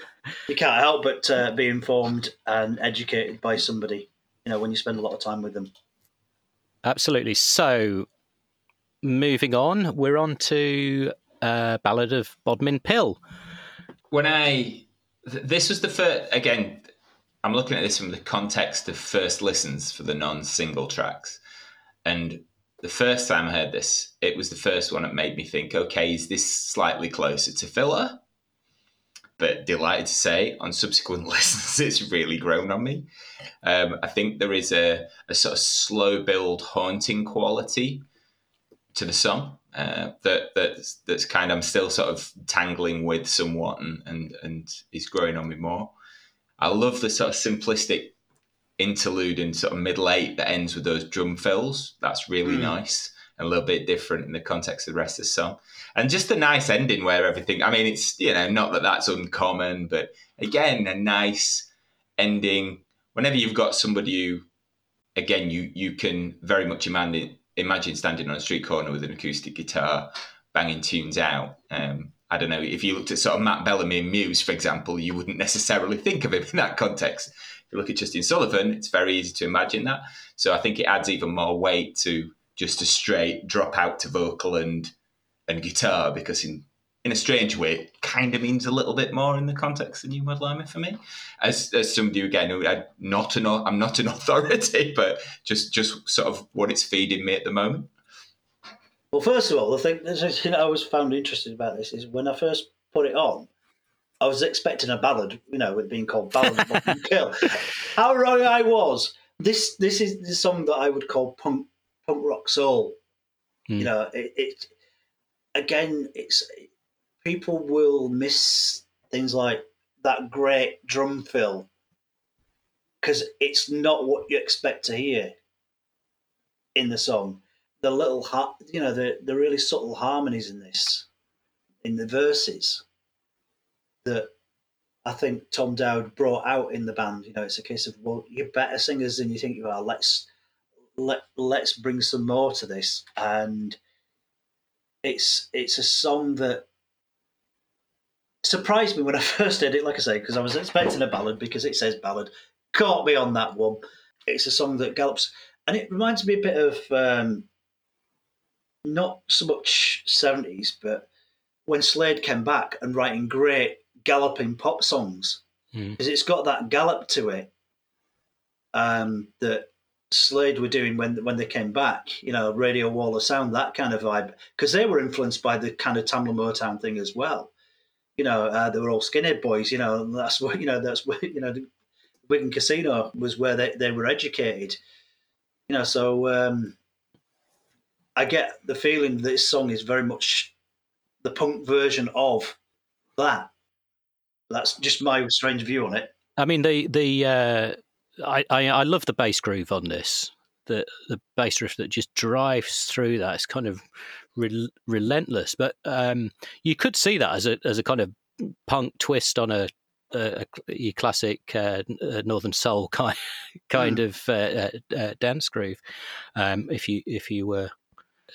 <laughs> you can't help but uh, be informed and educated by somebody. You know, when you spend a lot of time with them. Absolutely. So, moving on, we're on to uh, Ballad of Bodmin Pill. When I this was the first again, I'm looking at this from the context of first listens for the non-single tracks, and the first time I heard this, it was the first one that made me think, okay, is this slightly closer to filler? But delighted to say, on subsequent <laughs> listens, it's really grown on me. Um, I think there is a, a sort of slow build, haunting quality to the song uh, that that's that's kind of I'm still sort of tangling with somewhat and and and is growing on me more. I love the sort of simplistic interlude in sort of middle eight that ends with those drum fills. That's really mm. nice and a little bit different in the context of the rest of the song. And just a nice ending where everything. I mean, it's you know not that that's uncommon, but again a nice ending. Whenever you've got somebody who, again, you you can very much imagine imagine standing on a street corner with an acoustic guitar, banging tunes out. Um, I don't know if you looked at sort of Matt Bellamy and Muse, for example, you wouldn't necessarily think of him in that context. If you look at Justin Sullivan, it's very easy to imagine that. So I think it adds even more weight to just a straight drop out to vocal and and guitar because in in a strange way, kind of means a little bit more in the context of New Model Army for me. As, as somebody again who I not an I'm not an <laughs> authority, but just just sort of what it's feeding me at the moment. Well, first of all, the thing that I was found interesting about this is when I first put it on, I was expecting a ballad, you know, with being called Ballad of Kill. <laughs> How wrong I was. This this is the song that I would call punk punk rock soul. Mm. You know, it, it again, it's people will miss things like that great drum fill because it's not what you expect to hear in the song. The little, you know, the the really subtle harmonies in this, in the verses, that I think Tom Dowd brought out in the band. You know, it's a case of well, you're better singers than you think you are. Let's let let's bring some more to this, and it's it's a song that surprised me when I <laughs> first heard it. Like I say, because I was expecting a ballad because it says ballad. Caught me on that one. It's a song that gallops, and it reminds me a bit of um, not so much seventies, but when Slade came back and writing great galloping pop songs because Mm. it's got that gallop to it um, that Slade were doing when when they came back. You know, Radio Wall of Sound, that kind of vibe, because they were influenced by the kind of Tamla Motown thing as well. You know, uh, they were all skinhead boys. You know, and that's what <laughs> you know. That's where you know, the Wigan Casino was where they, they were educated. You know, so um, I get the feeling that this song is very much the punk version of that. That's just my strange view on it. I mean, the the uh, I, I I love the bass groove on this. The the bass riff that just drives through that. It's kind of rel- relentless. But um, you could see that as a as a kind of punk twist on a, a, a classic uh, uh, Northern Soul <laughs> kind kind of uh, uh, uh, dance groove, um, if you if you were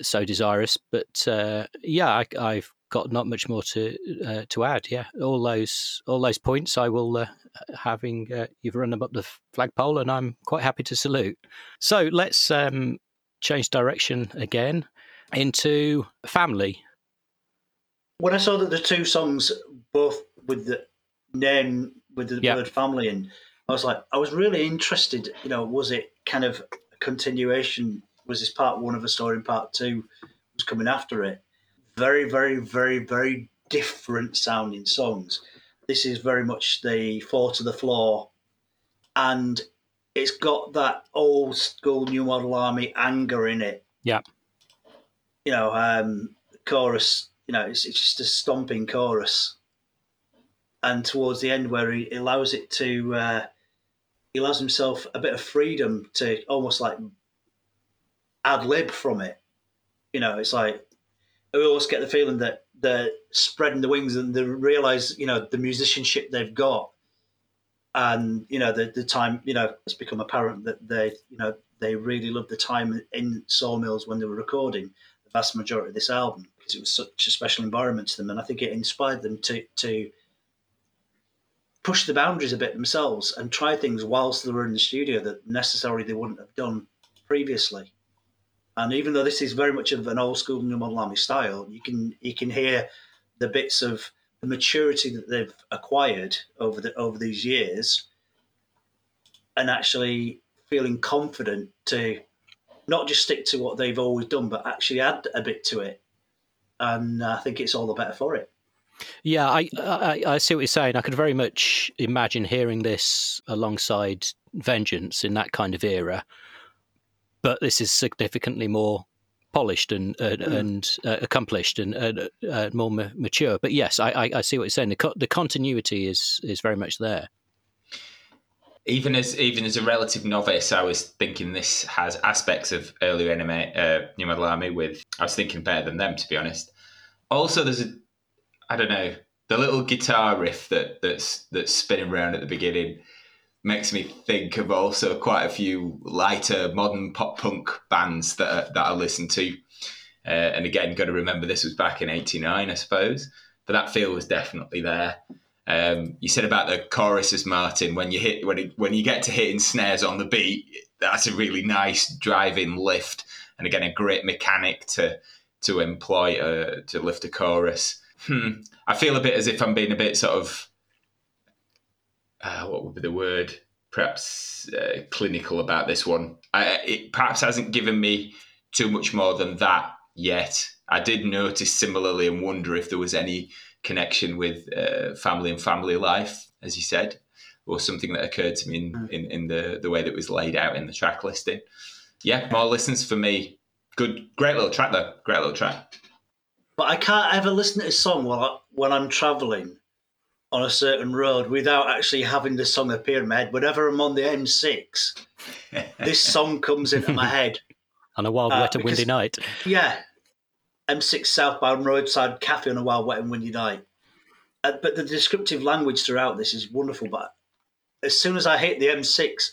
so desirous. But uh, yeah, I, I've got not much more to uh, to add. Yeah, all those all those points I will uh, having uh, you've run them up the flagpole, and I'm quite happy to salute. So let's um, change direction again into family. When I saw that the two songs both with the name with the Yeah. word family in, I was like, I was really interested. You know, was it kind of a continuation? Was this part one of a story and part two was coming after it? Very, very, very, very different sounding songs. This is very much the four to the floor, and it's got that old school New Model Army anger in it. Yeah. You know, um, chorus. You know, it's, it's just a stomping chorus, and towards the end where he allows it to, uh, he allows himself a bit of freedom to almost like ad lib from it. You know, it's like we always get the feeling that they're spreading the wings and they realize, you know, the musicianship they've got, and you know, the the time, you know, it's become apparent that they, you know, they really loved the time in Sawmills when they were recording the vast majority of this album because it was such a special environment to them, and I think it inspired them to to push the boundaries a bit themselves and try things whilst they were in the studio that necessarily they wouldn't have done previously. And even though this is very much of an old school New Model Army style, you can you can hear the bits of the maturity that they've acquired over the over these years, and actually feeling confident to not just stick to what they've always done, but actually add a bit to it. And I think it's all the better for it. Yeah, I, I I see what you're saying. I could very much imagine hearing this alongside Vengeance in that kind of era, but this is significantly more polished and uh, Mm. and uh, accomplished and uh, uh, more ma- mature. But yes, I, I, I see what you're saying. The, co- the continuity is is very much there. Even as even as a relative novice, I was thinking this has aspects of earlier NMA, uh, New Model Army. With I was thinking better than them, to be honest. Also, there's a I don't know the little guitar riff that that's that's spinning around at the beginning makes me think of also quite a few lighter modern pop punk bands that that I listen to. Uh, and again, got to remember this was back in '89, I suppose, but that feel was definitely there. Um, you said about the choruses, Martin. When you hit when it, when you get to hitting snares on the beat, that's a really nice driving lift, and again a great mechanic to to employ uh, to lift a chorus. Hmm. I feel a bit as if I'm being a bit sort of uh, what would be the word? Perhaps uh, clinical about this one. I, it perhaps hasn't given me too much more than that yet. I did notice similarly and wonder if there was any connection with uh, family and family life, as you said, or something that occurred to me in, Mm. in, in the, the way that was laid out in the track listing. Yeah, more listens for me. Good, great little track though. Great little track. But I can't ever listen to a song while I, when I'm travelling on a certain road without actually having the song appear in my head. Whenever I'm on the M6, this <laughs> song comes into my head. On a wild, Uh, wet, and windy night. Yeah, M6 southbound roadside cafe on a wild, wet, and windy night. Uh, but the descriptive language throughout this is wonderful. But as soon as I hit the M6,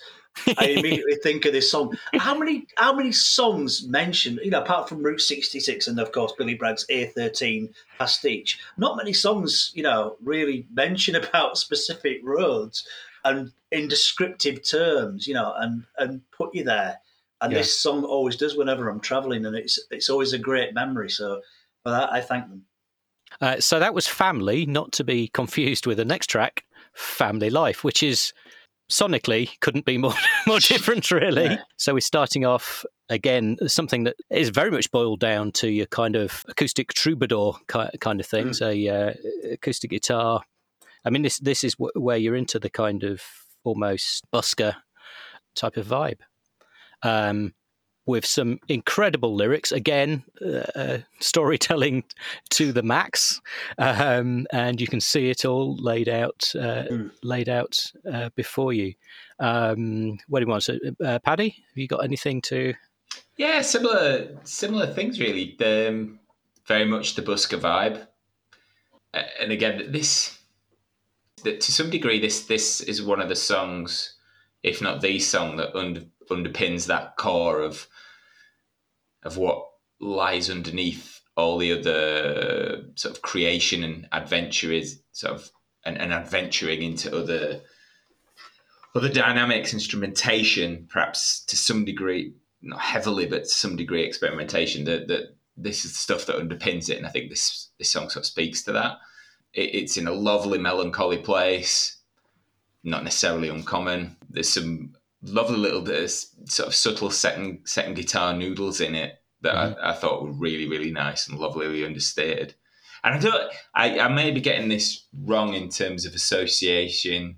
I <laughs> immediately think of this song. How many how many songs mention, you know, apart from Route 66 and of course Billy Bragg's A13 pastiche, not many songs, you know, really mention <laughs> about specific roads and in descriptive terms, you know, and and put you there. And Yeah. this song always does whenever I'm traveling, and it's it's always a great memory. So for that, I thank them. Uh, so that was Family, not to be confused with the next track, Family Life, which is sonically couldn't be more <laughs> more different, really. Yeah. So we're starting off again something that is very much boiled down to your kind of acoustic troubadour kind of things, a uh, acoustic guitar. I mean, this this is wh- where you're into the kind of almost busker type of vibe. Um, with some incredible lyrics. Again, uh, uh, storytelling to the max, um, and you can see it all laid out, uh, Mm. laid out uh, before you. Um, what do you want? So, uh, Paddy, have you got anything to? Yeah, similar similar things really. Um, very much the busker vibe, and again, this that to some degree, this this is one of the songs, if not the song, that under, underpins that core of of what lies underneath all the other sort of creation and adventure is sort of and, and adventuring into other other dynamics, instrumentation, perhaps to some degree, not heavily, but to some degree experimentation. That that this is the stuff that underpins it, and I think this this song sort of speaks to that. It, it's in a lovely melancholy place, not necessarily uncommon. There's some lovely little bit of sort of subtle second second guitar noodles in it that I, I thought were really really nice and lovelyly understated. And I don't, I, I may be getting this wrong in terms of association,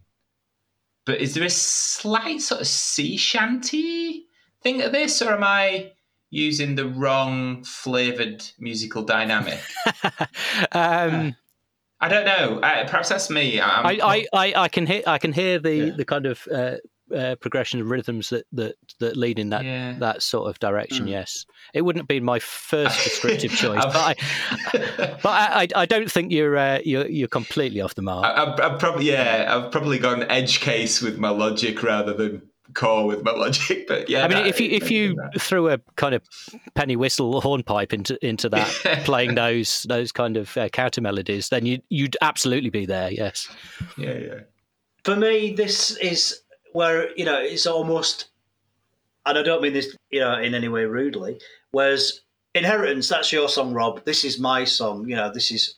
but is there a slight sort of sea shanty thing to this, or am I using the wrong flavored musical dynamic? <laughs> um, I don't know. I, perhaps that's me. I'm, I, I, I, I can hear I can hear the, Yeah. the kind of uh, uh, progression of rhythms that, that, that lead in that Yeah. that sort of direction. Mm. Yes, it wouldn't be my first <laughs> descriptive choice, but I, <laughs> but I, I, I don't think you're uh, you're you're completely off the mark. I, I've, I've probably yeah, I've probably gone edge case with my logic rather than core with my <laughs> logic. But yeah, I mean, that- if you if you threw a kind of penny whistle hornpipe into into that, playing those those kind of uh, counter melodies, then you you'd absolutely be there. Yes. yeah, yeah, For me, this is where you know it's almost, and I don't mean this you know in any way rudely. Whereas inheritance, that's your song, Rob. This is my song. You know, this is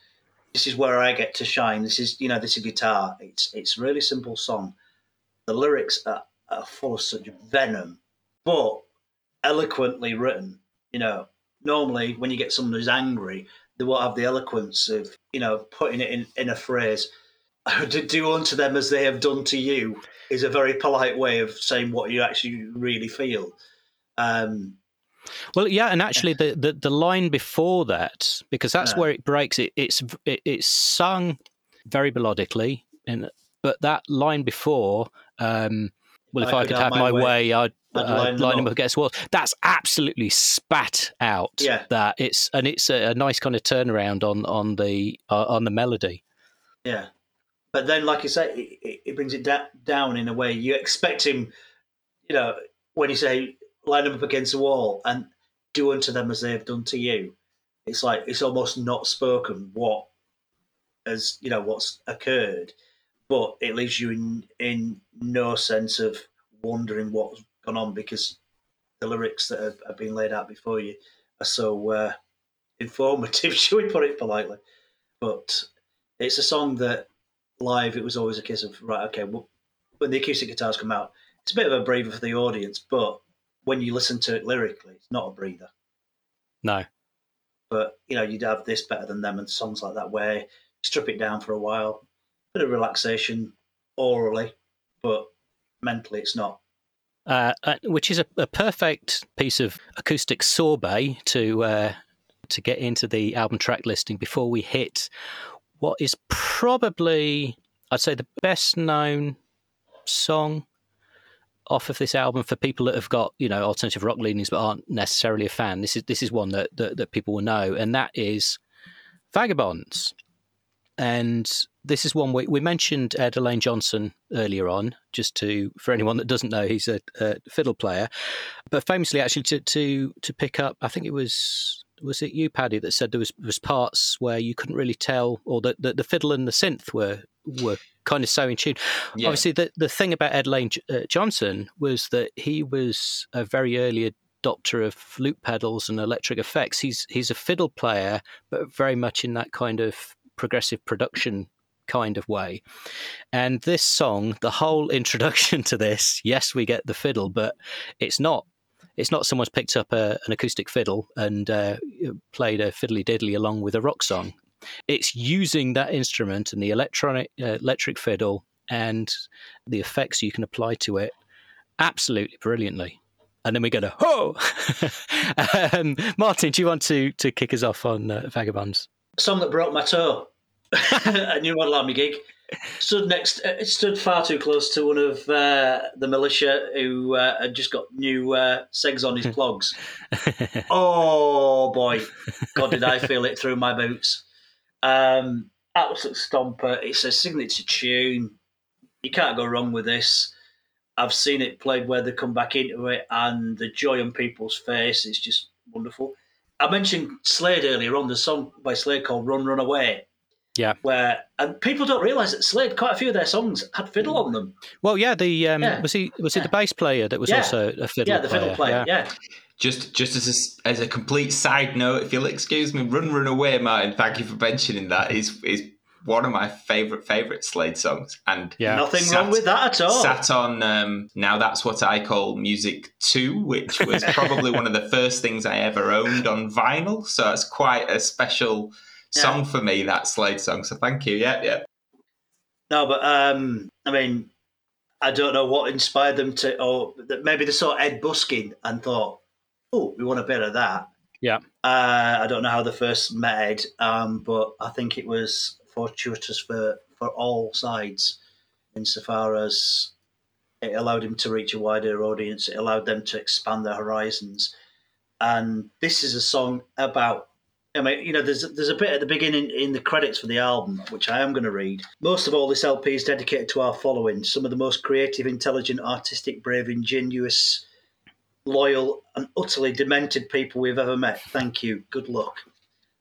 this is where I get to shine. This is you know this is guitar. It's it's really simple song. The lyrics are, are full of such venom, but eloquently written. You know, normally when you get someone who's angry, they won't have the eloquence of you know putting it in in a phrase. To do unto them as they have done to you is a very polite way of saying what you actually really feel. Um, Well, yeah, and actually, the, the, the line before that, because that's Yeah. where it breaks. It, it's it, it's sung very melodically, and but that line before, um, well, if I, could have my way, I'd, I'd uh, line them line them up. up against walls. That's absolutely spat out. Yeah. that it's and it's a, a nice kind of turnaround on on the uh, on the melody. yeah. But then, like you say, it, it- brings it da- down in a way you expect him. You know, when you say line them up against the wall and do unto them as they have done to you, it's like it's almost not spoken what as you know what's occurred, but it leaves you in in no sense of wondering what's gone on because the lyrics that have, have been laid out before you are so uh, <laughs> informative, should we put it politely? But it's a song that live it was always a case of right, okay, well, when the acoustic guitars come out, it's a bit of a breather for the audience, but when you listen to it lyrically, it's not a breather. No, But you know, you'd have this better than them and songs like that where you strip it down for a while, bit of relaxation orally, but mentally it's not. uh, uh, which is a, a perfect piece of acoustic sorbet to uh, to get into the album track listing before we hit what is probably I'd say the best known song off of this album for people that have got you know alternative rock leanings but aren't necessarily a fan. This is this is one that that, that people will know, and that is Vagabonds. and this is one we, we mentioned Ed Alleyne-Johnson earlier on, just to for anyone that doesn't know, he's a, a fiddle player, but famously actually to to to pick up, I think it was was it you, Paddy, that said there was was parts where you couldn't really tell, or that the, the, fiddle and the synth were were kind of so in tune. Yeah. Obviously, the the thing about Ed Alleyne uh, Johnson was that he was a very early adopter of loop pedals and electric effects. He's he's a fiddle player, but very much in that kind of progressive production kind of way. And this song, the whole <laughs> introduction to this, yes, we get the fiddle, but it's not. It's not someone's picked up a, an acoustic fiddle and uh, played a fiddly diddly along with a rock song. It's using that instrument and the electronic uh, electric fiddle and the effects you can apply to it absolutely brilliantly. And then we go to ho. <laughs> um, Martin, do you want to to kick us off on uh, Vagabonds? Song that broke my toe. <laughs> a new model army gig. Stood next. Uh, it stood far too close to one of uh, the militia who uh, had just got new uh, segs on his plugs. <laughs> oh boy, God, did I feel it through my boots! Um, absolute stomper. It's a signature tune. You can't go wrong with this. I've seen it played where they come back into it, and the joy on people's face is just wonderful. I mentioned Slade earlier on. The song by Slade called "Run, Run Away." Yeah. Where and people don't realise that Slade, quite a few of their songs had fiddle on them. Well, yeah, the um, yeah. was he was he the bass player that was yeah. also a fiddle? Yeah, the player. fiddle player. Yeah. yeah. Just just as a, as a complete side note, if you'll excuse me, "Run Run Away," Martin. Thank you for mentioning that. Is is one of my favorite favorite Slade songs, and yeah. nothing sat, wrong with that at all. Sat on um, now that's what I call music two, which was probably <laughs> one of the first things I ever owned on vinyl. So it's quite a special yeah. song for me, that Slade song. So thank you. Yeah, yeah. No, but um, I mean, I don't know what inspired them to, or maybe they saw Ed Buskin and thought, "Oh, we want a bit of that." Yeah. Uh, I don't know how they first met Ed, um, but I think it was fortuitous for for all sides, insofar as it allowed him to reach a wider audience. It allowed them to expand their horizons. And this is a song about I mean, you know, there's there's a bit at the beginning in the credits for the album, which I am going to read. Most of all, this LP is dedicated to our following: some of the most creative, intelligent, artistic, brave, ingenuous, loyal, and utterly demented people we've ever met. Thank you. Good luck.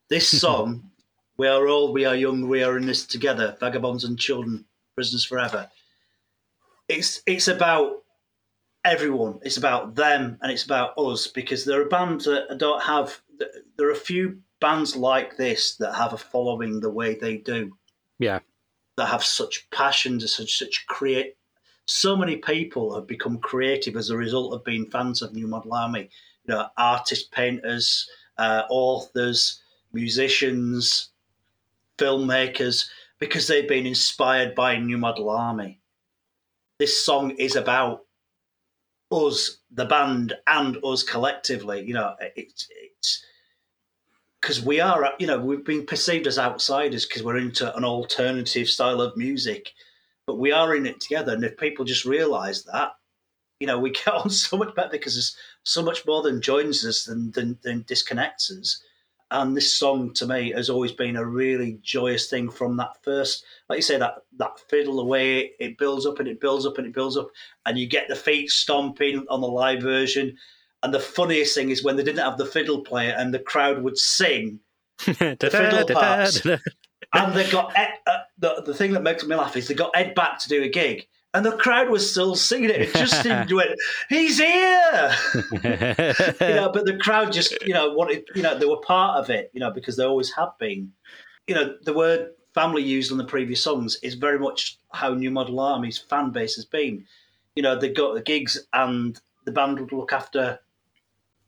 This <laughs> song, "We are old, we are young, we are in this together." Vagabonds and children, prisoners forever. It's it's about everyone. It's about them, and it's about us because there are bands that don't have. There are a few bands like this that have a following the way they do. Yeah. That have such passion, such such create. So many people have become creative as a result of being fans of New Model Army. You know, artists, painters, uh, authors, musicians, filmmakers, because they've been inspired by New Model Army. This song is about us, the band, and us collectively. You know, it's it's because we are, you know, we've been perceived as outsiders because we're into an alternative style of music, but we are in it together. And if people just realise that, you know, we <laughs> get on so much better because there's so much more than joins us than, than, than disconnects us. And this song to me has always been a really joyous thing from that first, like you say, that that fiddle away, it builds up and it builds up and it builds up, and you get the feet stomping on the live version and the funniest thing is when they didn't have the fiddle player and the crowd would sing <laughs> the fiddle parts. and they got Ed, uh, the, the thing that makes me laugh is they got Ed back to do a gig. And the crowd was still singing it. It just <laughs> didn't went, he's here. <laughs> you know, but the crowd just, you know, wanted, you know, they were part of it, you know, because they always have been. You know, the word family used on the previous songs is very much how New Model Army's fan base has been. You know, they got the gigs and the band would look after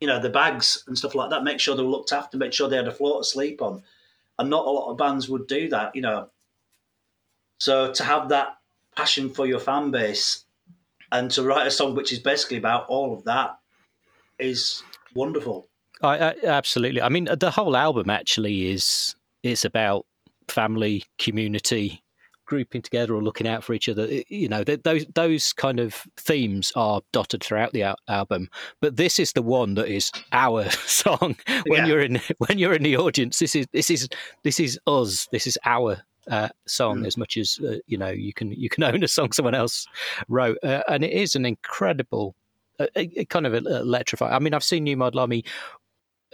you know, the bags and stuff like that, make sure they were looked after, make sure they had a floor to sleep on. And not a lot of bands would do that, you know. So to have that passion for your fan base and to write a song which is basically about all of that is wonderful. I, I, absolutely. I mean, the whole album actually is is about family, community, grouping together or looking out for each other. You know, those those kind of themes are dotted throughout the al- album. But this is the one that is our <laughs> song when yeah. you're in when you're in the audience. This is this is this is us. This is our uh, song mm. as much as uh, you know you can you can <laughs> own a song someone else wrote, uh, and it is an incredible, uh, kind of electrifying. I mean, I've seen New Model Army.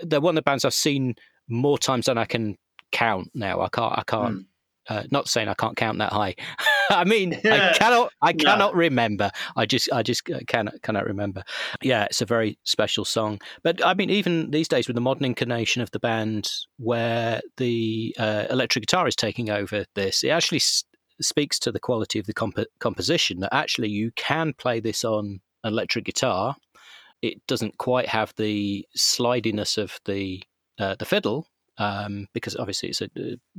They're one of the bands I've seen more times than I can count. Now I can't I can't. Mm. Uh, not saying I can't count that high. <laughs> I mean, I cannot, I cannot no. remember. I just, I just cannot, cannot remember. Yeah, it's a very special song. But I mean, even these days with the modern incarnation of the band, where the uh, electric guitar is taking over this, it actually s- speaks to the quality of the comp- composition. That actually you can play this on electric guitar. It doesn't quite have the slidiness of the uh, the fiddle, um, because obviously it's a,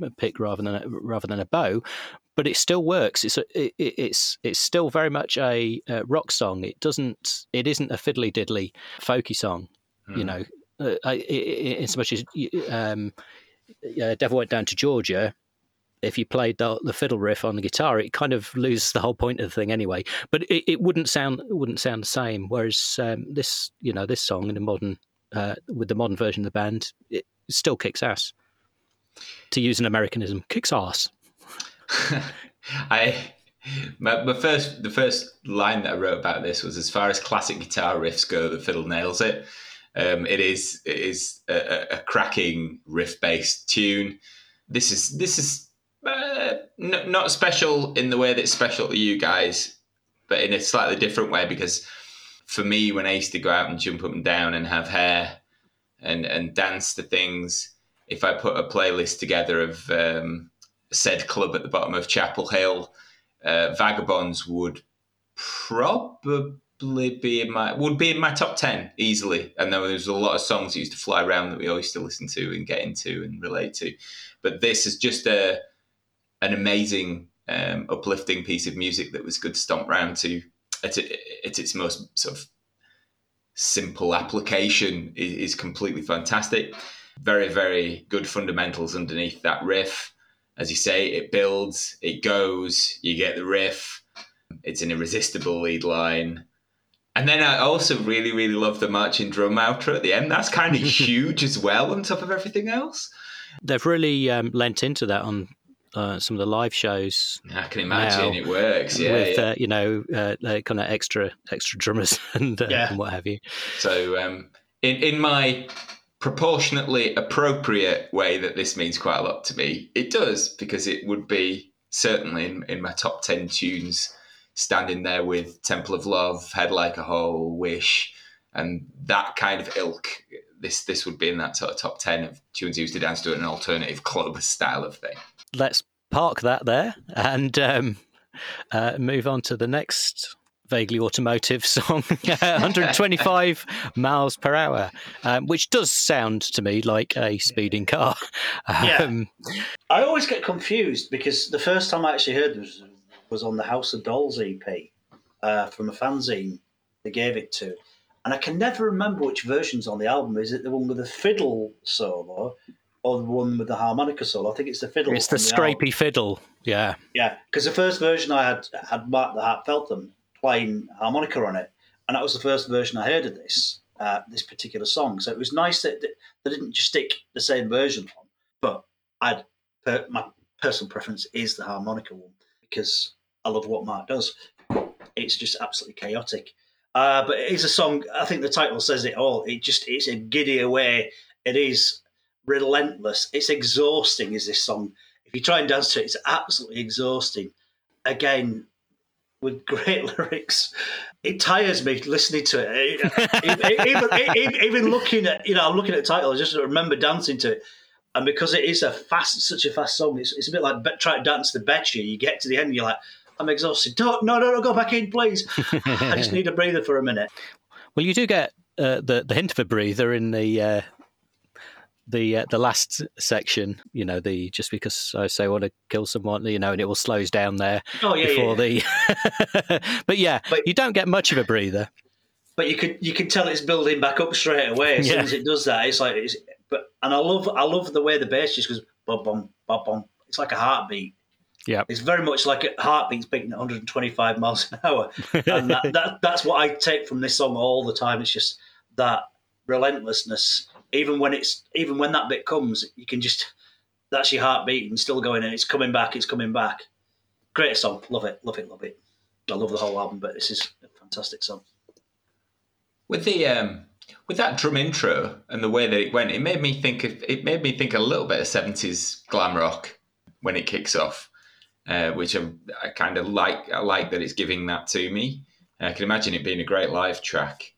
a, pick rather than a, rather than a bow, but it still works. It's a, it, it's it's still very much a, a, rock song. It doesn't it isn't a fiddly diddly folky song, mm. you hmm. know. Uh, as much as um, uh, Devil Went Down to Georgia, if you played the, the, fiddle riff on the guitar, it kind of loses the whole point of the thing anyway. But it, it wouldn't sound it wouldn't sound the same. Whereas um, this, you know, this song in a modern uh, with the modern version of the band, it, still kicks ass. To use an Americanism, kicks ass. <laughs> I my, my, first the first line that I wrote about this was as far as classic guitar riffs go, the fiddle nails it. Um, it is it is a, a cracking riff based tune. This is this is uh, n- not special in the way that it's special to you guys, but in a slightly different way because for me, when I used to go out and jump up and down and have hair and and dance to things. If I put a playlist together of um, said club at the bottom of Chapel Hill, uh, Vagabonds would probably be in my would be in my top ten easily. And there was a lot of songs that used to fly around that we always used to listen to and get into and relate to. But this is just a an amazing, um, uplifting piece of music that was good to stomp round to at, at its most sort of simple application is, is completely fantastic. Very, very good fundamentals underneath that riff. As you say, it builds, it goes, you get the riff. It's an irresistible lead line. And then I also really, really love the marching drum outro at the end. That's kind of <laughs> huge as well, on top of everything else. They've really um, lent into that on uh, some of the live shows. I can imagine it works. Yeah, with yeah. Uh, you know uh, kind of extra extra drummers <laughs> and, uh, yeah. and what have you. So um, in in my proportionately appropriate way that this means quite a lot to me, it does because it would be certainly in, in my top ten tunes, standing there with Temple of Love, Head Like a Hole, Wish, and that kind of ilk. This this would be in that sort of top ten of tunes used to dance to an alternative club <laughs> style of thing let's park that there and um, uh, move on to the next vaguely automotive <laughs> song <laughs> 125 miles per hour um, which does sound to me like a speeding car. <laughs> Um, yeah. i always get confused because the first time i actually heard this was on the house of dolls ep uh, from a fanzine they gave it to. And i can never remember which version's on the album. Is it the one with the fiddle solo or the one with the harmonica solo. I think it's the fiddle. It's the scrapey the fiddle. Yeah. Yeah, because the first version I had had Mark the Heart Feltham playing harmonica on it, and that was the first version I heard of this uh, this particular song. So it was nice that they didn't just stick the same version on, but I'd my personal preference is the harmonica one because I love what Mark does. It's just absolutely chaotic. Uh, but it is a song. I think the title says it all. It just it's a giddy away. It is relentless. It's exhausting, is this song. If you try and dance to it, it's absolutely exhausting. Again, with <laughs> great lyrics. It tires me listening to it. <laughs> even, even, even, looking at, you know, I'm looking at the title, I just remember dancing to it. And because it is a fast, such a fast song, it's, it's a bit like trying to dance the Betcha. You get to the end, you're like, I'm exhausted. Don't, no, no, no, go back in, please. <laughs> I just need a breather for a minute. Well, you do get uh, the the hint of a breather in the uh, the uh, the last section, you know, the just because I say I want to kill someone, you know, and it all slows down there oh, yeah, before yeah. the. <laughs> but yeah, but, you don't get much of a breather. But you could you can tell it's building back up straight away as yeah. soon as it does that. It's like it's but and I love I love the way the bass just goes bum bum bum bum. It's like a heartbeat. Yeah, it's very much like a heartbeat's beating at 125 miles an hour, <laughs> and that, that that's what I take from this song all the time. It's just that relentlessness even when it's even when that bit comes, you can just that's your heart beating, still going, and it's coming back, it's coming back. Great song, love it, love it, love it. I love the whole album, but this is a fantastic song. With the um, with that drum intro and the way that it went, it made me think of it made me think a little bit of seventies glam rock when it kicks off, uh, which I, I kind of like. I like that it's giving that to me. I can imagine it being a great live track.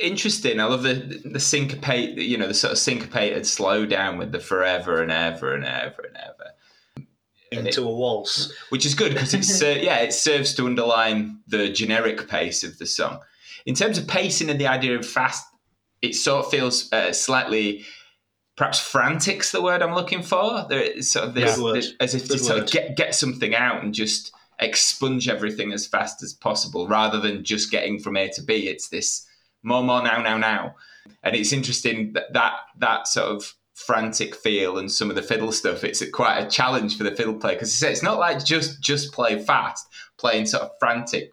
Interesting. I love the the syncopate, you know, the sort of syncopated slow down with the forever and ever and ever and ever into a waltz, which is good because it's uh, yeah, it serves to underline the generic pace of the song. In terms of pacing and the idea of fast, it sort of feels uh, slightly perhaps frantic's the word I'm looking for. There, sort of this, Good this- as if to sort of get get something out and just expunge everything as fast as possible, rather than just getting from A to B. It's this more, more now, now, now, and it's interesting that that that sort of frantic feel and some of the fiddle stuff. It's quite a challenge for the fiddle player because it's not like just just play fast, playing sort of frantic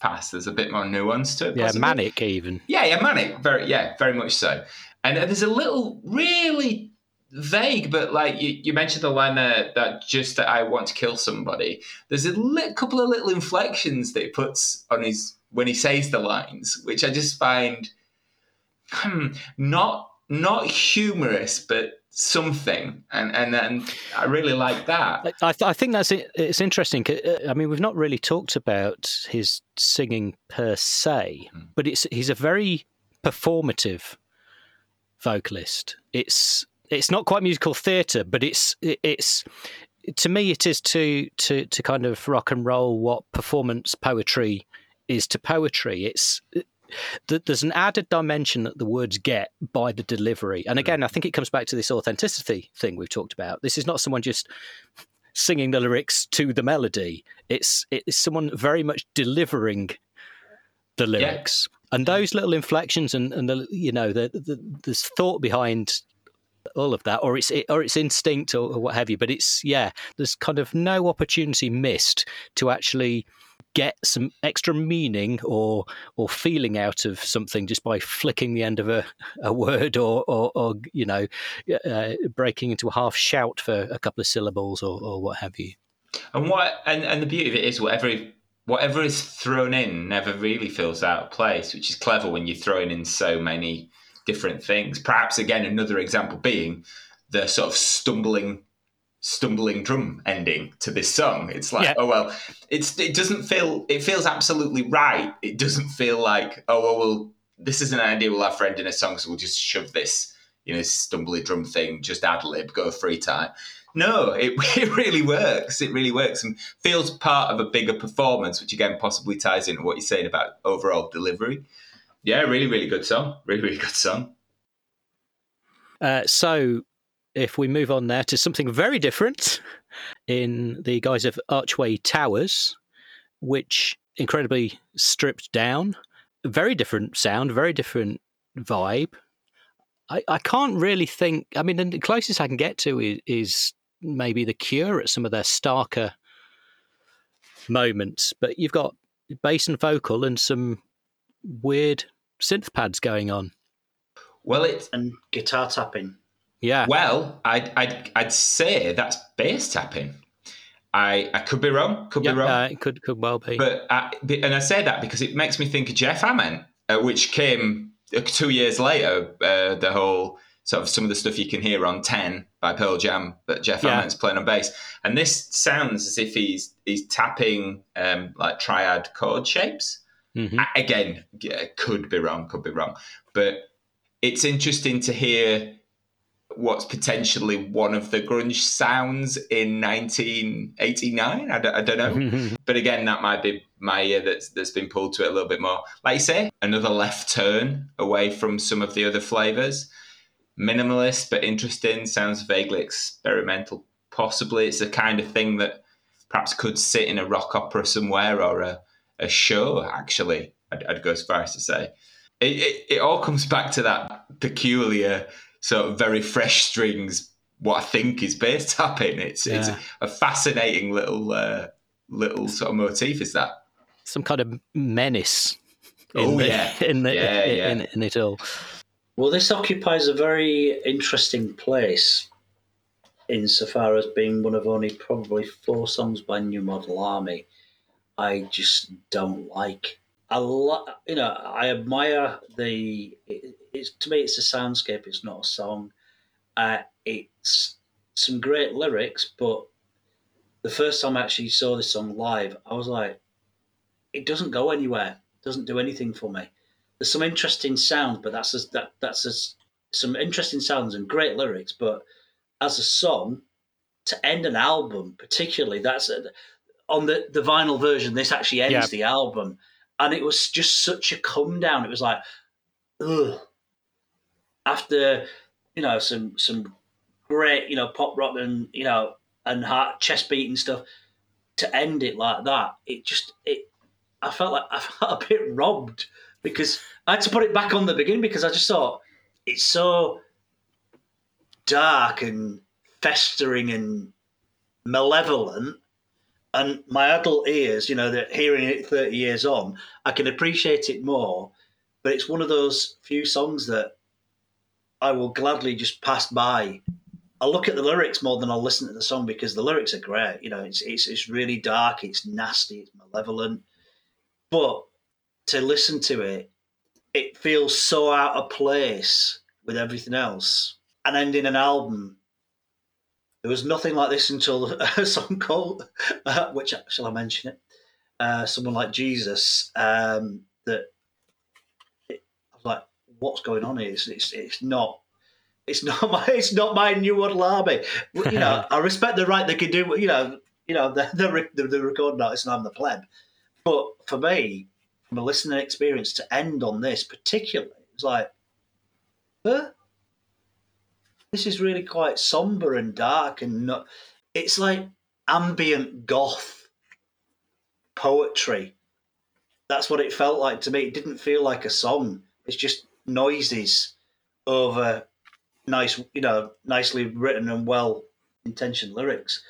fast. There's a bit more nuance to it. Yeah, possibly. manic even. Yeah, yeah, manic. Very, yeah, very much so. And uh, there's a little, really vague, but like you, you mentioned the line there that just that I want to kill somebody. There's a li- couple of little inflections that he puts on his when he says the lines, which I just find hmm, not not humorous, but something. And and and I really like that. I, th- I think that's it. It's interesting. uh, I mean, we've not really talked about his singing per se, Hmm. but it's he's a very performative vocalist. It's it's not quite musical theatre, but it's it's to me it is to to to kind of rock and roll what performance poetry is to poetry. It's th- there's an added dimension that the words get by the delivery. And mm. again, I think it comes back to this authenticity thing we've talked about. This is not someone just singing the lyrics to the melody. It's it's someone very much delivering the lyrics. And those little inflections and, and the you know the, the there's thought behind all of that, or it's or it's instinct or, or what have you. But it's yeah, there's kind of no opportunity missed to actually get some extra meaning or or feeling out of something just by flicking the end of a, a word or, or or you know uh, breaking into a half shout for a couple of syllables or, or what have you. And what and, and the beauty of it is whatever whatever is thrown in never really feels out of place, which is clever when you're throwing in so many different things. Perhaps again another example being the sort of stumbling stumbling drum ending to this song. It's like, Yeah. oh well, it's it doesn't feel it feels absolutely right. It doesn't feel like, oh well, well this is an idea we'll have friend in a song, so we'll just shove this, you know, stumbly drum thing, just ad lib, go free time. No, it, <laughs> it really works. It really works and feels part of a bigger performance, which again possibly ties into what you're saying about overall delivery. Yeah, really, really good song. Really, really good song. Uh, so, if we move on there to something very different in the guise of Archway Towers, which incredibly stripped down, very different sound, very different vibe. I, I can't really think. I mean, the closest I can get to is, is maybe the Cure at some of their starker moments, but you've got bass and vocal and some weird synth pads going on. Well, it's and guitar tapping. Yeah. well, I'd, I'd I'd say that's bass tapping. I I could be wrong. Could Yeah, be wrong. uh, it could could well be. But I, and I say that because it makes me think of Jeff Ament, uh, which came uh, two years later. Uh, the whole sort of some of the stuff you can hear on Ten by Pearl Jam, but Jeff Yeah. Ament's playing on bass, and this sounds as if he's he's tapping um, like triad chord shapes. Mhm. Again, yeah, could be wrong, could be wrong, but it's interesting to hear what's potentially one of the grunge sounds in 1989. I don't, I don't know. <laughs> But again, that might be my ear that's that's been pulled to it a little bit more. Like you say, another left turn away from some of the other flavors. Minimalist but interesting. Sounds vaguely experimental. Possibly, it's the kind of thing that perhaps could sit in a rock opera somewhere or a, a show. Actually, I'd, I'd go as far as to say. It, it, it all comes back to that peculiar sort of very fresh strings. What I think is bass <laughs> tapping. It's it's a fascinating little uh, little sort of motif. Is that? Some kind of menace. Oh, <laughs> the, yeah. in, the, Yeah, yeah. in in it all. Well, this occupies a very interesting place insofar as being one of only probably four songs by New Model Army I just don't like. I lo- you know, I admire the. It, it's to me, it's a soundscape. It's not a song. Uh, it's some great lyrics, but the first time I actually saw this song live, I was like, it doesn't go anywhere. It doesn't do anything for me. There's some interesting sounds, but that's a, that that's a, some interesting sounds and great lyrics. But as a song, to end an album, particularly, that's a, on the the vinyl version. This actually ends the album, and it was just such a come down. It was like, ugh. After you know some some great you know pop rock and you know and heart chest beating stuff to end it like that it just it i felt like i <laughs> felt a bit robbed because i had to put it back on the beginning because i just thought it's so dark and festering and malevolent and my adult ears you know that hearing it 30 years on i can appreciate it more but it's one of those few songs that i will gladly just pass by I'll look at the lyrics more than I'll listen to the song because the lyrics are great. You know, it's it's it's really dark, it's nasty, it's malevolent. But to listen to it, it feels so out of place with everything else. And ending an album, there was nothing like this until <laughs> a song called, uh, which shall I mention it? Uh, someone like Jesus. Um, that I was like, what's going on here? It's, it's, it's not it's <laughs> not my it's not my new model army. You know, I respect the right they can do. You know, you know the the, the, the recording artist and I'm the pleb. But for me, from a listening experience to end on this particularly, it's like, huh? This is really quite somber and dark and not. It's like ambient goth poetry. That's what it felt like to me. It didn't feel like a song. It's just noises over nice, you know, nicely written and well intentioned lyrics.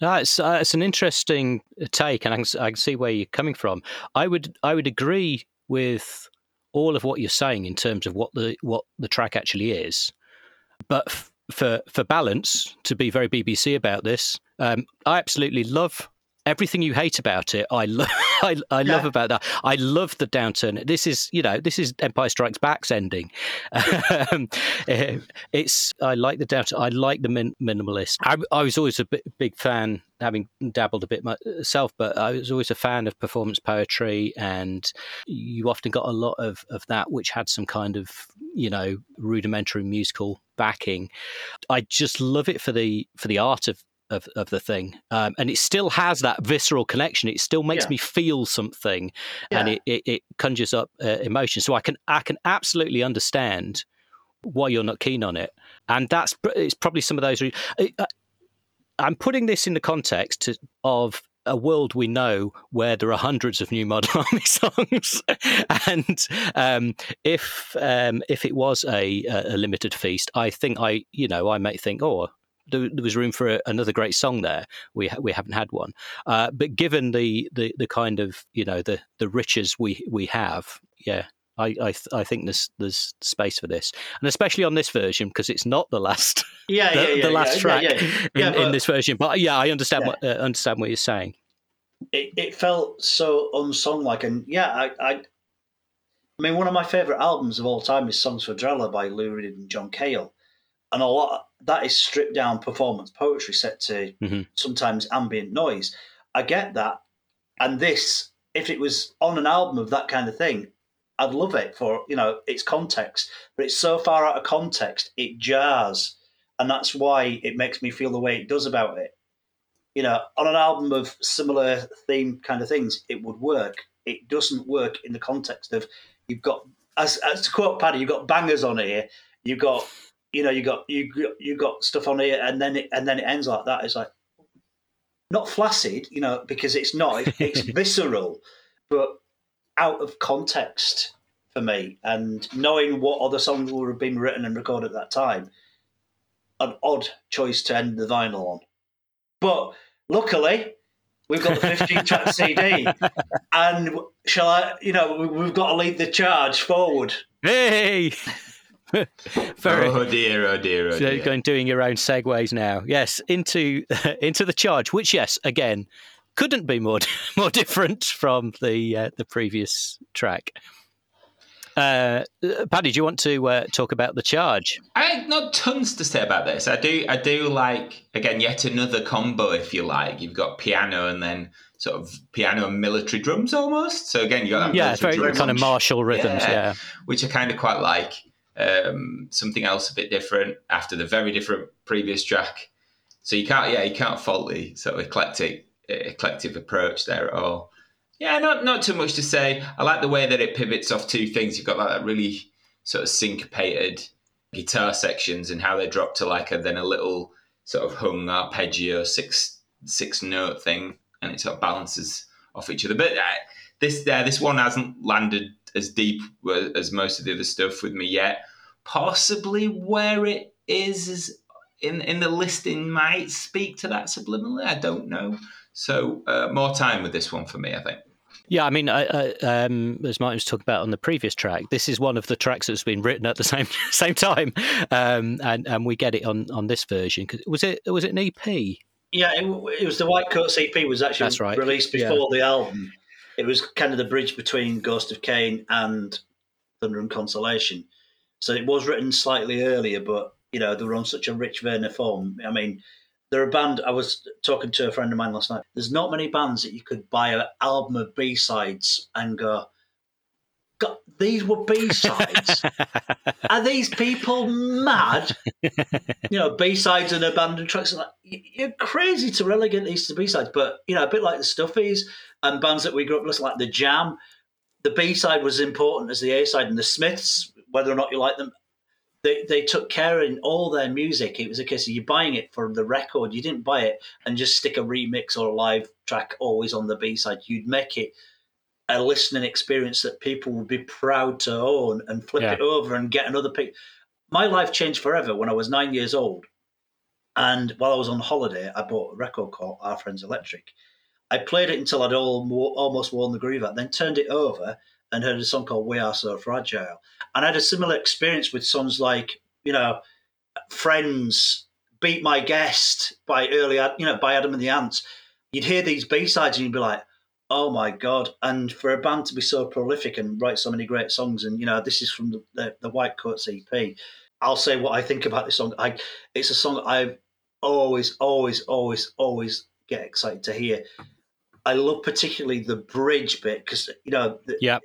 It's uh, it's an interesting take, and I can, I can see where you're coming from. I would I would agree with all of what you're saying in terms of what the what the track actually is, but f- for for balance, to be very BBC about this, um, I absolutely love everything you hate about it, I love. <laughs> I, I yeah. love about that. I love the downturn. This is, you know, this is Empire Strikes Back's ending. <laughs> um, it's. I like the downturn. I like the min- minimalist. I, I, was always a bit, big fan, having dabbled a bit myself, but I was always a fan of performance poetry, and you often got a lot of of that, which had some kind of, you know, rudimentary musical backing. I just love it for the for the art of of, of the thing. Um, and it still has that visceral connection. It still makes yeah. me feel something yeah. and it, it, it, conjures up uh, emotion. So I can, I can absolutely understand why you're not keen on it. And that's, it's probably some of those. I'm putting this in the context of a world we know where there are hundreds of New Model <laughs> Army songs, and um, if um, if it was a, a, limited feast, I think I you know I might think, oh, there, there was room for a, another great song there. We ha- we haven't had one, uh, but given the, the the kind of you know the the riches we we have, yeah, I I, th- I, think there's there's space for this, and especially on this version because it's not the last yeah, the, yeah, yeah the last yeah, track yeah, in, but, in, this version. But yeah, I understand what uh, understand what you're saying. It, it felt so unsung like, and yeah, I, I I mean, one of my favorite albums of all time is "Songs for Drella" by Lou Reed and John Cale, and a lot that is stripped down performance poetry set to mm-hmm. sometimes ambient noise. I get that, and this, if it was on an album of that kind of thing, I'd love it for you know its context. But it's so far out of context, it jars, and that's why it makes me feel the way it does about it. You know, on an album of similar theme kind of things, it would work. It doesn't work in the context of you've got, as, as to quote Paddy, you've got bangers on here. You've got you know, you got you you got stuff on here, and then it, and then it ends like that. It's like not flaccid, you know, because it's not. <laughs> It's visceral, but out of context for me. And knowing what other songs would have been written and recorded at that time, an odd choice to end the vinyl on. But luckily, we've got the 15 track <laughs> CD, and shall I? You know, we've got to lead the charge forward. Hey. <laughs> Very, oh dear, oh dear, oh so dear. going doing your own segues now. Yes, into <laughs> into the charge, which yes, again, couldn't be more <laughs> more different from the uh, the previous track. Uh, Paddy, do you want to uh, talk about the charge? I have not tons to say about this. I do, I do like again yet another combo, if you like. You've got piano and then sort of piano and military drums almost. So again, you got that Yeah, very kind of martial rhythms. Yeah. Yeah, which I kind of quite like. Um, something else a bit different after the very different previous track. So you can't, yeah, you can't fault the sort of eclectic, eclectic approach there at all. Yeah, not not too much to say. I like the way that it pivots off two things. You've got like that really sort of syncopated guitar sections and how they drop to like a then a little sort of hung arpeggio six six note thing, and it sort of balances off each other. But uh, this uh, this one hasn't landed as deep as most of the other stuff with me yet. Possibly where it is is in in the listing might speak to that subliminally. I don't know. So uh, more time with this one for me, I think. yeah. I mean, I, I, um, as Martin was talking about on the previous track, this is one of the tracks that's been written at the same <laughs> same time, um, and and we get it on on this version. 'Cause Was it was it an EP? Yeah, it, it was the White Coat EP was actually That's right. released Yeah. before the album. It was kind of the bridge between Ghost of Cain and Thunder and Consolation. So it was written slightly earlier, but you know they were on such a rich vein of form. I mean, they're a band. I was talking to a friend of mine last night. There's not many bands that you could buy an album of B sides and go, God, these were B sides. <laughs> Are these people mad? you know, B sides and abandoned tracks. Like, you're crazy to relegate these to B sides, but you know, a bit like the Stuffies and bands that we grew up listening, like the Jam. The B side was important as the A side, and the Smiths, whether or not you like them, they they took care in all their music. It was a case of you buying it for the record. You didn't buy it and just stick a remix or a live track always on the B side. You'd make it a listening experience that people would be proud to own and flip Yeah. it over and get another pick. My life changed forever when I was nine years old. And while I was on holiday, I bought a record called Our Friends Electric. I played it until I'd all, almost worn the groove out, then turned it over and heard a song called We Are So Fragile. And I had a similar experience with songs like, you know, Friends, Beat My Guest by early, you know, by Adam and the Ants. You'd hear these B sides and you'd be like, oh my God. And for a band to be so prolific and write so many great songs, and, you know, this is from the, the, the White Coats EP. I'll say what I think about this song. I, it's a song I always, always, always, always get excited to hear. I love particularly the bridge bit because, you know, the, Yep.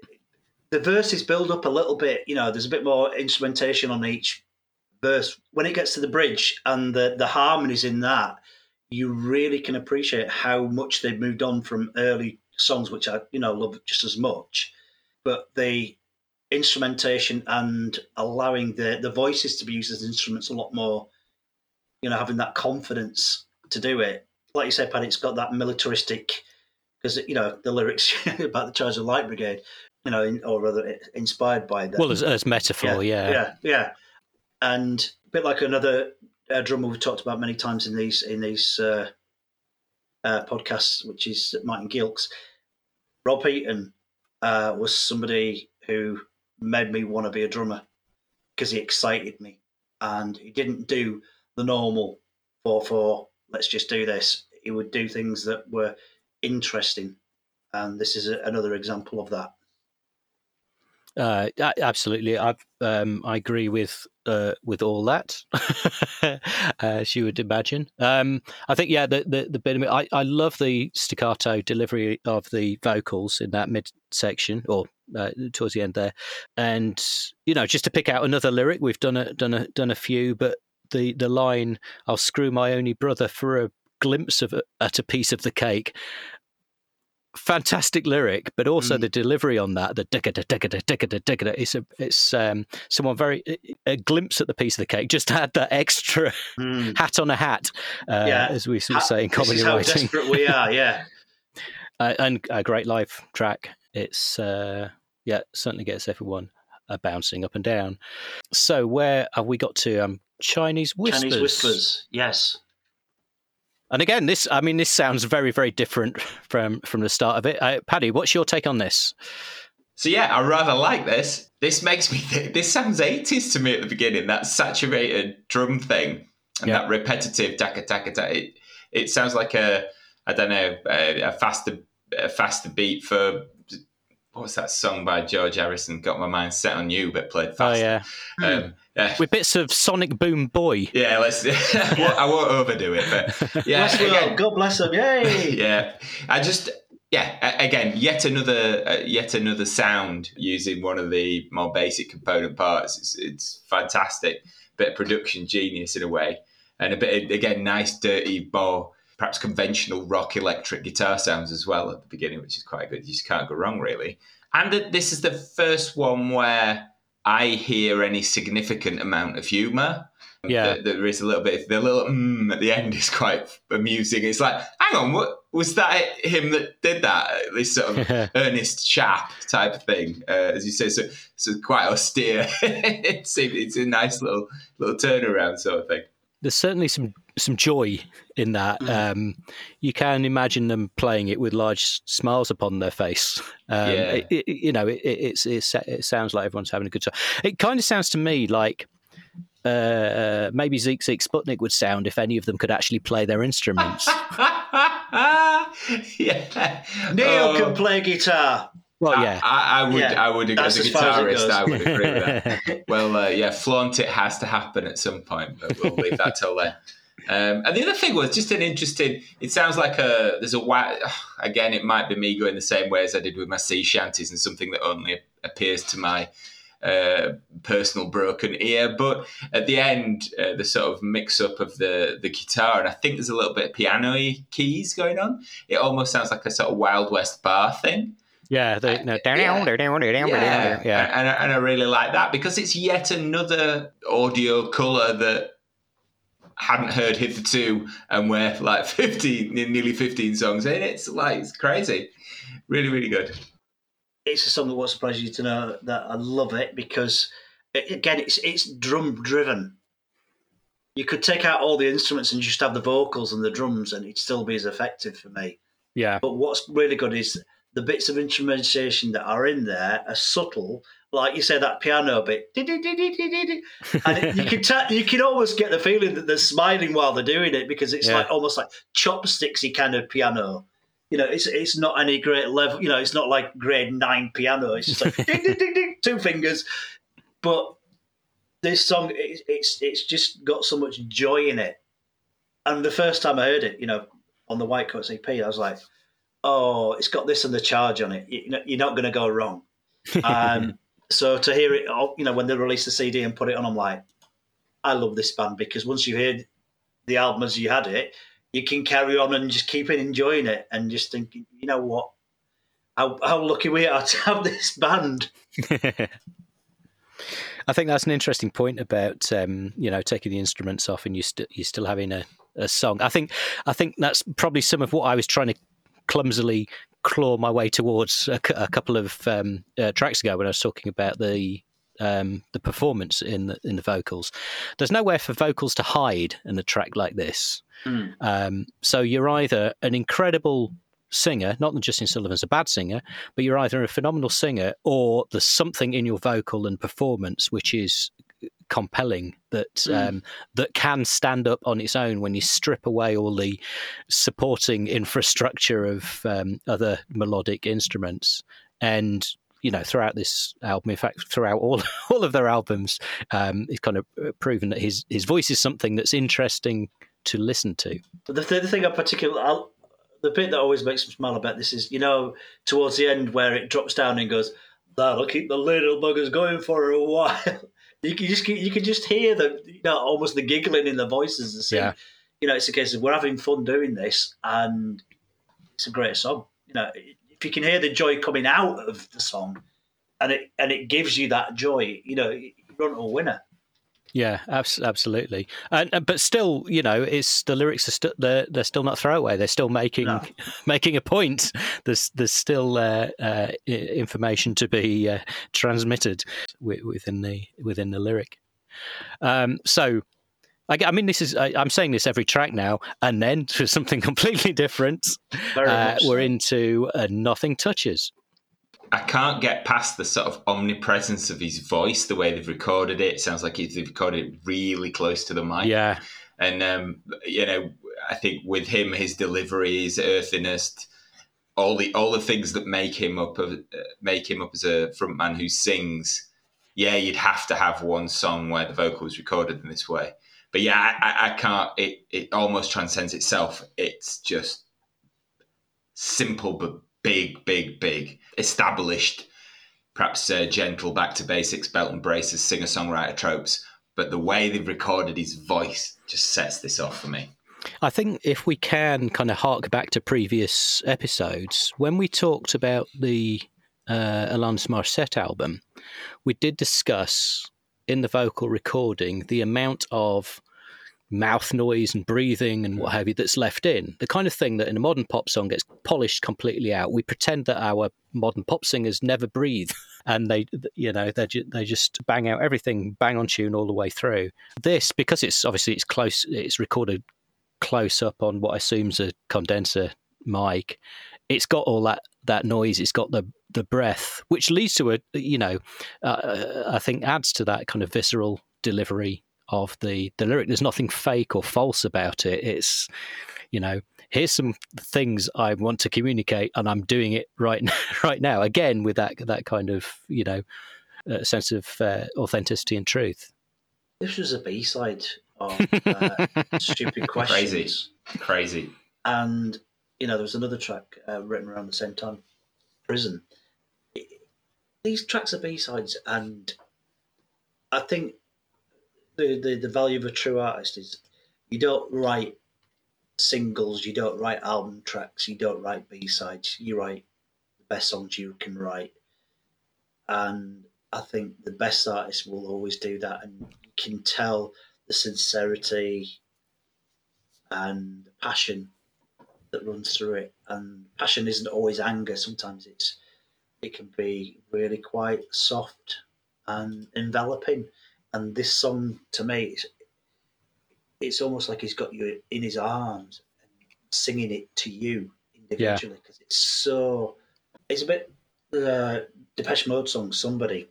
the verses build up a little bit. You know, there's a bit more instrumentation on each verse. When it gets to the bridge and the, the harmonies in that, you really can appreciate how much they've moved on from early songs, which I, you know, love just as much. But the instrumentation and allowing the, the voices to be used as instruments a lot more, you know, having that confidence to do it. Like you said, Paddy, it's got that militaristic, because, you know, the lyrics <laughs> about the Charge of Light Brigade, you know, in, or rather inspired by that. Well, as, as metaphor, yeah. yeah, yeah. And a bit like another uh, drummer we've talked about many times in these in these uh, uh, podcasts, which is Martin Gilks. Rob Heaton uh, was somebody who made me want to be a drummer because he excited me, and he didn't do the normal four four. Let's just do this. He would do things that were interesting, and this is a, another example of that. Uh, absolutely, I um, I agree with uh, with all that, <laughs> as you would imagine. Um, I think yeah, the the, the bit of it, I I love the staccato delivery of the vocals in that mid section or uh, towards the end there, and you know just to pick out another lyric, we've done a done a done a few, but the the line "I'll screw my only brother for a glimpse of a, at a piece of the cake." Fantastic lyric, but also Mm. the delivery on that, the dickada, dickada, dickada, dickada. It's a, it's um, someone very a glimpse at the piece of the cake. Just <laughs> had that extra Mm. hat on a hat, uh, Yeah. as we sort of say in this comedy is how desperate we are. Yeah. <laughs> uh, and a great live track. It's uh, yeah, certainly gets everyone uh, bouncing up and down. So where have we got to? Um, Chinese whispers. Chinese whispers. Yes. And again, this I mean, this sounds very, very different <laughs> from from the start of it. Uh, Paddy, what's your take on this? So yeah, I rather like this. This makes me think. This sounds eighties to me at the beginning. That saturated drum thing and Yeah. that repetitive taka taka taka. It, it sounds like a I don't know a, a faster a faster beat for what's that song by George Harrison? Got my mind set on you, but played Oh faster. yeah, Um, yeah. with bits of Sonic Boom Boy. Yeah, let's. I won't- <laughs> I won't overdo it, but <laughs> yeah, Bless again, God bless them. Yay! <laughs> yeah. I just yeah. Again, yet another uh, yet another sound using one of the more basic component parts. It's, it's fantastic. Bit of production genius in a way, and a bit of, again nice, dirty, more perhaps conventional rock electric guitar sounds as well at the beginning, which is quite good. You just can't go wrong really. And this is the first one where I hear any significant amount of humour. Yeah. There- there is a little bit. The little mm at the end is quite amusing. It's like, hang on, what was that? Him that did that? This sort of <laughs> earnest chap type of thing, uh, as you say. So, so quite austere. <laughs> it's it's a nice little little turnaround sort of thing. There's certainly some some joy in that. Mm. Um, you can imagine them playing it with large smiles upon their face. Um, Yeah. it, it- you know, it, it, it's, it's it sounds like everyone's having a good time. It kind of sounds to me like uh, maybe Sigue Sigue Sputnik would sound if any of them could actually play their instruments. <laughs> yeah, Neil Oh, can play guitar. Well, yeah. I, I would, Yeah, I would, that's as a as far as guitarist. I would agree with that. <laughs> well, uh, yeah, flaunt it has to happen at some point, but we'll leave that till then. Um, and the other thing was just an interesting. It sounds like a there's a wa- <sighs> again. It might be me going the same way as I did with my sea shanties and something that only appears to my uh, personal broken ear. But at the end, uh, the sort of mix up of the the guitar and I think there's a little bit of piano-y keys going on. It almost sounds like a sort of Wild West bar thing. Yeah, the, no, Yeah. yeah, yeah. And, and, I- and I really like that because it's yet another audio colour that I hadn't heard hitherto, and we're like <laughs> 15, nearly 15 songs in. It's like, it's crazy. Really, really good. It's a song that won't surprise you to know that I love it because, a- again, it's it's drum driven. You could take out all the instruments and just have the vocals and the drums, and it'd still be as effective for me. yeah. But what's really good is the bits of instrumentation that are in there are subtle. Like you say, that piano bit, and it, you <laughs> can ta- you can almost get the feeling that they're smiling while they're doing it because it's Yeah. like almost like chopsticksy kind of piano. You know, it's it's not any great level. You know, it's not like grade nine piano. It's just like <laughs> ding ding ding ding, two fingers. But this song, it, it's it's just got so much joy in it. And the first time I heard it, you know, on the White Coats EP, I was like, oh, it's got this and the charge on it. You're not going to go wrong. <laughs> Um, so to hear it, you know, when they released the CD and put it on, I'm like, I love this band because once you hear the album as you had it, you can carry on and just keep enjoying it and just thinking, you know what, how, how lucky we are <laughs> to have this band. <laughs> I think that's an interesting point about um, you know taking the instruments off and you st- you're still having a, a song. I think I think that's probably some of what I was trying to clumsily claw my way towards a, a couple of um, uh, tracks ago when I was talking about the um, the performance in the in the vocals. There's nowhere for vocals to hide in a track like this. Mm. Um, so you're either an incredible singer, not that Justin Sullivan's a bad singer, but you're either a phenomenal singer or there's something in your vocal and performance which is compelling that Mm. um, that can stand up on its own when you strip away all the supporting infrastructure of um, other melodic instruments and you know throughout this album in fact throughout all <laughs> all of their albums um, it's kind of uh, proven that his his voice is something that's interesting to listen to But the, the thing I particularly, I'll, the bit that always makes me smile about this is, you know, towards the end where it drops down and goes, "That'll keep the little buggers going for a <laughs> while." You can just you can just hear the you know almost the giggling in the voices and saying, Yeah. you know, it's a case of we're having fun doing this and it's a great song. You know, if you can hear the joy coming out of the song, and it and it gives you that joy, you know, you're to a winner. Yeah, abs- absolutely. And but still, you know, it's the lyrics are still they're, they're still not throwaway. They're still making No. <laughs> making a point. There's there's still uh, uh, information to be uh, transmitted within the within the lyric. Um, so. I, mean, this is. I, I'm saying this every track now, and then <laughs> to something completely different. Uh, we're into uh, "Nothing Touches." I can't get past the sort of omnipresence of his voice, the way they've recorded it. It sounds like they've recorded it really close to the mic. Yeah. And um, you know, I think with him, his delivery, his earthiness, all the all the things that make him up uh, make him up as a frontman who sings. Yeah, you'd have to have one song where the vocal was recorded in this way. But yeah, I, I can't. It it almost transcends itself. It's just simple but big, big, big, established, perhaps uh, gentle, back to basics, belt and braces, singer songwriter tropes. But the way they've recorded his voice just sets this off for me. I think if we can kind of hark back to previous episodes, when we talked about the uh, Alanis album, we did discuss in the vocal recording the amount of mouth noise and breathing and what have you that's left in. The kind of thing that in a modern pop song gets polished completely out. We pretend that our modern pop singers never breathe <laughs> and they, you know, they ju- they just bang out everything bang on tune all the way through. This because it's obviously it's close, it's recorded close up on what I assume's a condenser mic. It's got all that that noise. It's got the the breath, which leads to a you know, uh, I think adds to that kind of visceral delivery of the the lyric. There's nothing fake or false about it. It's you know, here's some things I want to communicate, and I'm doing it right <laughs> right now. Again, with that that kind of you know uh, sense of uh, authenticity and truth. This was a B side of uh, <laughs> stupid questions. Crazy, crazy. And you know, there was another track uh, written around the same time, "Prison." These tracks are B sides, and I think the, the the value of a true artist is you don't write singles, you don't write album tracks, you don't write B sides. You write the best songs you can write, and I think the best artists will always do that, and you can tell the sincerity and passion that runs through it. And passion isn't always anger. Sometimes it's it can be really quite soft and enveloping. And this song to me, it's, it's almost like he's got you in his arms and singing it to you individually because yeah. it's so. It's a bit uh, Depeche Mode song, somebody,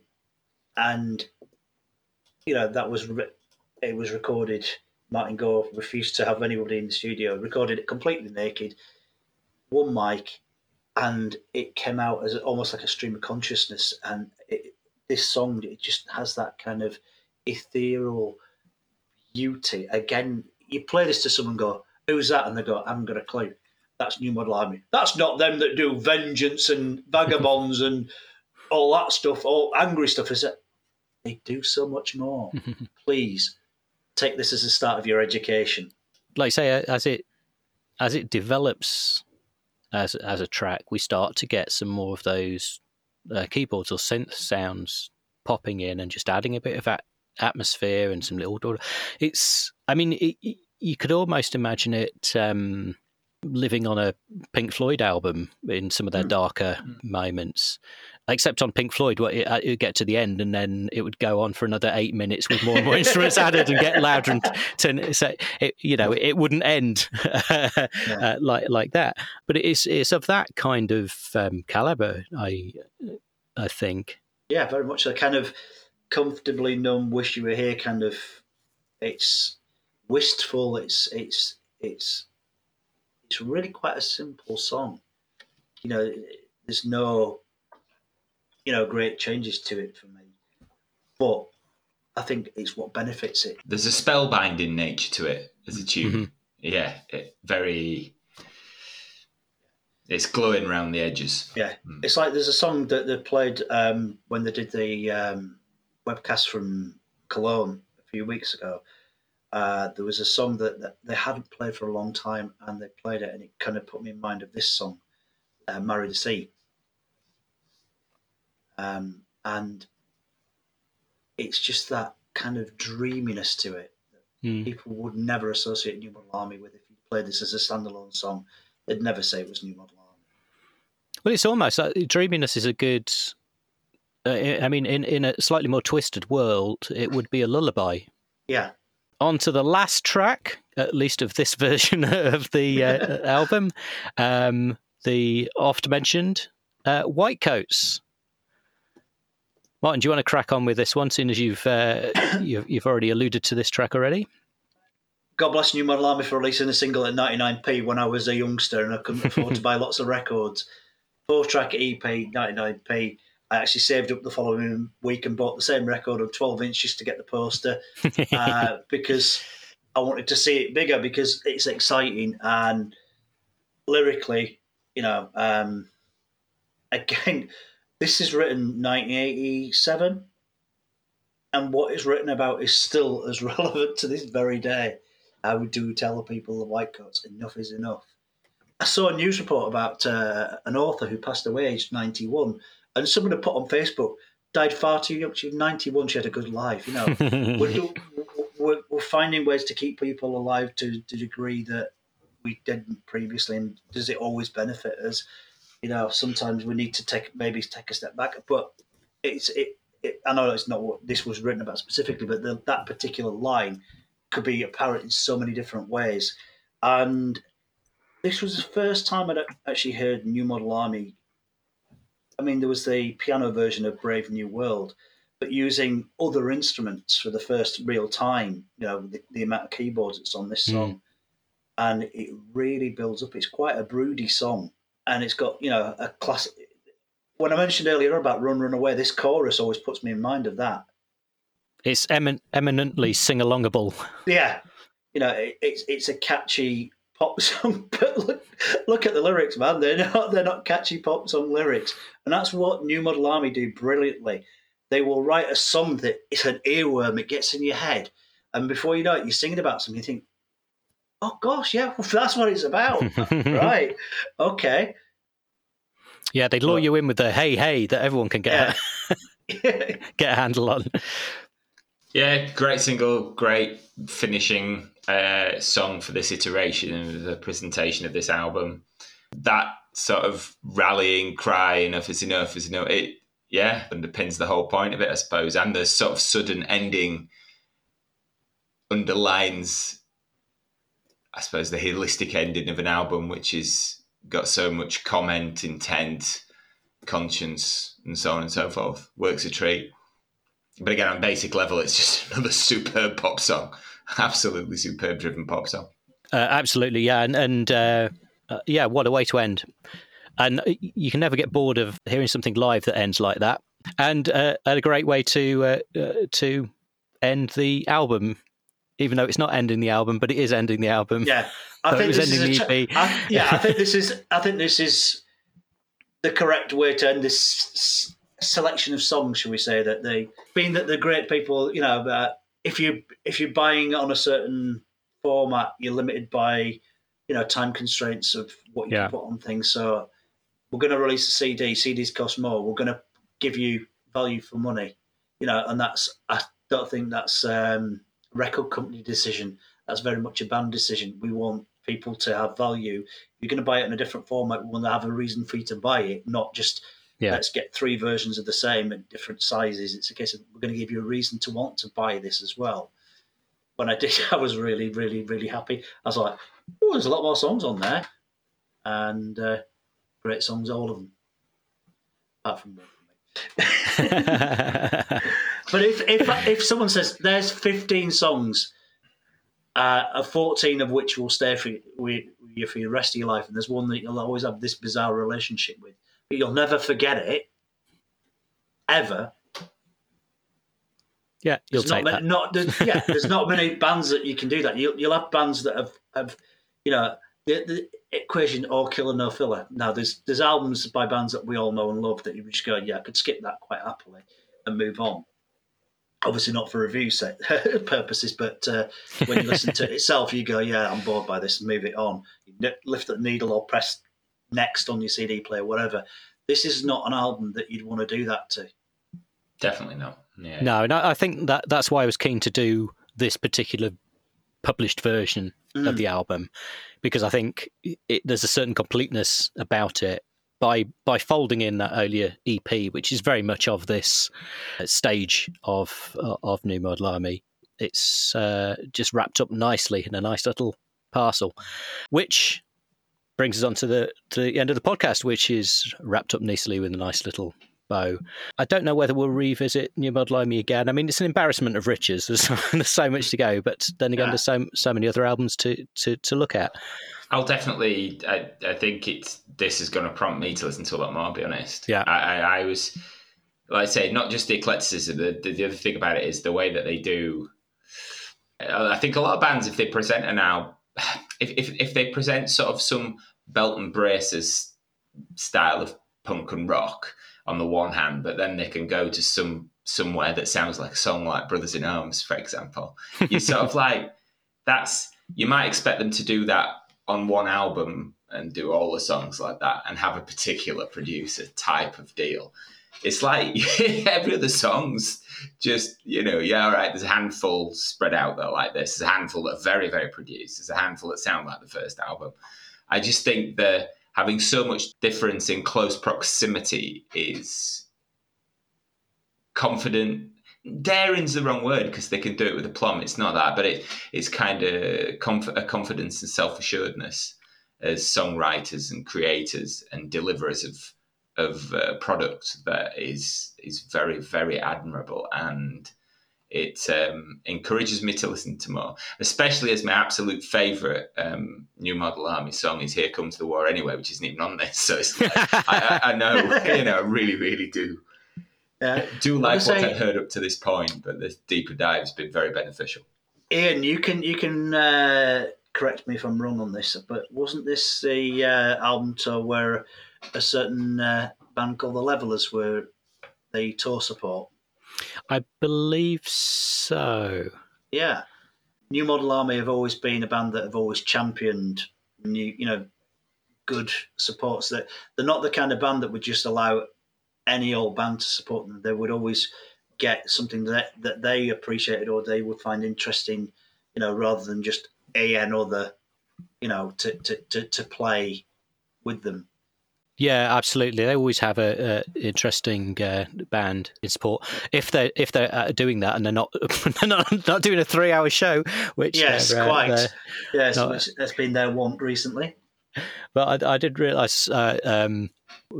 and you know that was re- it was recorded. Martin Gore refused to have anybody in the studio. Recorded it completely naked, one mic, and it came out as almost like a stream of consciousness. And it, this song, it just has that kind of ethereal beauty. Again, you play this to someone, go, "Who's that?" and they go, "I haven't got a clue." That's New Model Army. That's not them that do vengeance and vagabonds and all that stuff, all angry stuff. Is it? They do so much more. <laughs> Please take this as the start of your education. Like I say, as it as it develops as as a track, we start to get some more of those uh, keyboards or synth sounds popping in and just adding a bit of that atmosphere and some little. It's, I mean, it, you could almost imagine it um, living on a Pink Floyd album in some of their mm. darker mm. moments except on Pink Floyd, it, it would get to the end and then it would go on for another eight minutes with more and more instruments <laughs> added and get louder and turn. So it, you know, it wouldn't end <laughs> yeah. uh, like like that. But it's it's of that kind of um, caliber, I I think. Yeah, very much a kind of comfortably numb, wish you were here kind of. It's wistful. It's it's it's it's really quite a simple song. You know, there's no you know, great changes to it for me. But I think it's what benefits it. There's a spellbinding nature to it as a tune. Mm-hmm. Yeah, it, very. It's glowing around the edges. Yeah, mm. it's like there's a song that they played um, when they did the um, webcast from Cologne a few weeks ago. Uh, there was a song that, that, they hadn't played for a long time, and they played it, and it kind of put me in mind of this song, uh, "Marry the Sea." um, and it's just that kind of dreaminess to it that mm. people would never associate New Model Army with. If you played this as a standalone song, they'd never say it was New Model Army. Well, it's almost uh, dreaminess is a good. Uh, I mean, in in a slightly more twisted world, it would be a lullaby. Yeah. On to the last track, at least of this <laughs> version of the uh, <laughs> album, um, the oft mentioned uh, White Coats Martin, do you want to crack on with this one, seeing as you've uh, <coughs> you've, you've already alluded to this track already? God bless New Model Army for releasing a single at 99p when I was a youngster and I couldn't afford to <laughs> buy lots of records. Four track EP, 99p. I actually saved up the following week and bought the same record of 12 inches to get the poster <laughs> uh, because I wanted to see it bigger because it's exciting and lyrically, you know, um, again, <laughs> this is written 1987 and what is written about is still as <laughs> relevant to this very day. I would do tell the people the white coats enough is enough. I saw a news report about uh, an author who passed away aged 91, and someone had put on Facebook, died far too young. She was 91, she had a good life. You know, <laughs> we're, we're, we're, finding ways to keep people alive to the degree that we didn't previously, and does it always benefit us? You know, sometimes we need to take maybe take a step back, but it's it. it I know it's not what this was written about specifically, but the, that particular line could be apparent in so many different ways. And this was the first time I'd actually heard New Model Army. I mean, there was the piano version of Brave New World, but using other instruments for the first real time, you know, the, the amount of keyboards that's on this song. Mm. And it really builds up. It's quite a broody song. And it's got, you know, a classic. When I mentioned earlier about Run, Run Away, this chorus always puts me in mind of that it's emin- eminently sing alongable. Yeah, you know, it, it's it's a catchy pop <laughs> song, but look look at the lyrics, man. They're not they're not catchy pop song lyrics, and that's what New Model Army do brilliantly. They will write a song that it's an earworm. It gets in your head, and before you know it, you're singing about something. You think, "Oh gosh, yeah, <laughs> that's what it's about." <laughs> right? Okay. Yeah, they lure you in with the "hey, hey" that everyone can get yeah. get a handle on. Yeah, great single, great finishing uh, song for this iteration of the presentation of this album. That sort of rallying cry, enough is enough is enough. It yeah underpins the whole point of it, I suppose, and the sort of sudden ending underlines, I suppose, the holistic ending of an album, which has got so much comment, intent, conscience, and so on and so forth. Works a treat. But again, on basic level, it's just <laughs> another superb pop song. Absolutely superb driven pop song. Uh, absolutely, yeah, and, and uh, uh, yeah, what a way to end. And uh, you can never get bored of hearing something live that ends like that. And uh, a great way to uh, to end the album, even though it's not ending the album, but it is ending the album. Yeah, I think this is a, I, yeah, I think <laughs> this is I think this is the correct way to end this selection of songs, shall we say, that they being that the great people, you know, uh, if you if you're buying on a certain format, you're limited by you know time constraints of what you yeah. can put on things. So we're going to release a CD. CDs cost more. We're going to give you value for money, you know, and that's I don't think that's um, record company decision. That's very much a band decision. We want people to have value. If you're going to buy it in a different format, we want to have a reason for you to buy it, not just yeah. let's get three versions of the same in different sizes. It's a case of we're going to give you a reason to want to buy this as well. When I did, <laughs> I was really, really, really happy. I was like, oh, there's a lot more songs on there, and uh, great songs, all of them, apart from one. <laughs> but if if if someone says there's 15 songs, uh, 14 of which will stay for you for the rest of your life, and there's one that you'll always have this bizarre relationship with, you'll never forget it ever. Yeah, you'll there's take not, that. Not, there's, yeah, <laughs> there's not many bands that you can do that. You'll, you'll have bands that have, have you know, the, the equation or killer no filler. Now there's there's albums by bands that we all know and love that you just go, yeah, I could skip that quite happily and move on. Obviously not for review set <laughs> purposes, but uh, when you listen to it itself, you go, yeah, I'm bored by this, move it on. You lift the needle or press next on your CD player, whatever. This is not an album that you'd want to do that to. Definitely not. Yeah. No, and I think that that's why I was keen to do this particular published version mm. of the album because I think it, there's a certain completeness about it by by folding in that earlier EP, which is very much of this stage of of New Model Army. It's uh, just wrapped up nicely in a nice little parcel, which brings us on to the to the end of the podcast, which is wrapped up nicely with a nice little bow. I don't know whether we'll revisit New Model Army again. I mean, it's an embarrassment of riches. <laughs> There's, there's so much to go, but then again, Yeah. there's so so many other albums to to, to look at. I'll definitely. I, I think it's this is going to prompt me to listen to a lot more. I'll be honest. Yeah. I, I, I was, like I say, not just the eclecticism. The, the, the other thing about it is the way that they do. I think a lot of bands, if they present an album, if, if if they present sort of some belt and braces style of punk and rock on the one hand, but then they can go to some somewhere that sounds like a song like Brothers in Arms, for example. <laughs> You sort of like that's you might expect them to do that on one album and do all the songs like that and have a particular producer type of deal. It's like <laughs> every other song's just, you know, yeah, all right, there's a handful spread out there like this. There's a handful that are very, very produced. There's a handful that sound like the first album. I just think that having so much difference in close proximity is confident. Daring's the wrong word because they can do it with aplomb. It's not that, but it, it's kind of conf- a confidence and self assuredness as songwriters and creators and deliverers of of uh, product that is is very very admirable and it um, encourages me to listen to more, especially as my absolute favourite um, New Model Army song is "Here Comes the War" anyway, which isn't even on this. <laughs> So it's like, I, I, know, you know, I really, really do Yeah. do like what say- I've heard up to this point, but this deeper dive has been very beneficial. Ian, you can you can uh, correct me if I'm wrong on this, but wasn't this the uh, album tour where a certain uh, band called the Levellers were the tour support? I believe so. Yeah, New Model Army have always been a band that have always championed new, you know, good supports. That they're not the kind of band that would just allow any old band to support them. They would always get something that that they appreciated or they would find interesting, you know, rather than just a another, you know, to to to, to play with them. Yeah, absolutely. They always have a, a interesting uh, band in support. If they if they're uh, doing that and they're not <laughs> they're not, not doing a three hour show, which Yes, uh, quite. Yes, No, which has been their want recently. But I, I did realise uh, um,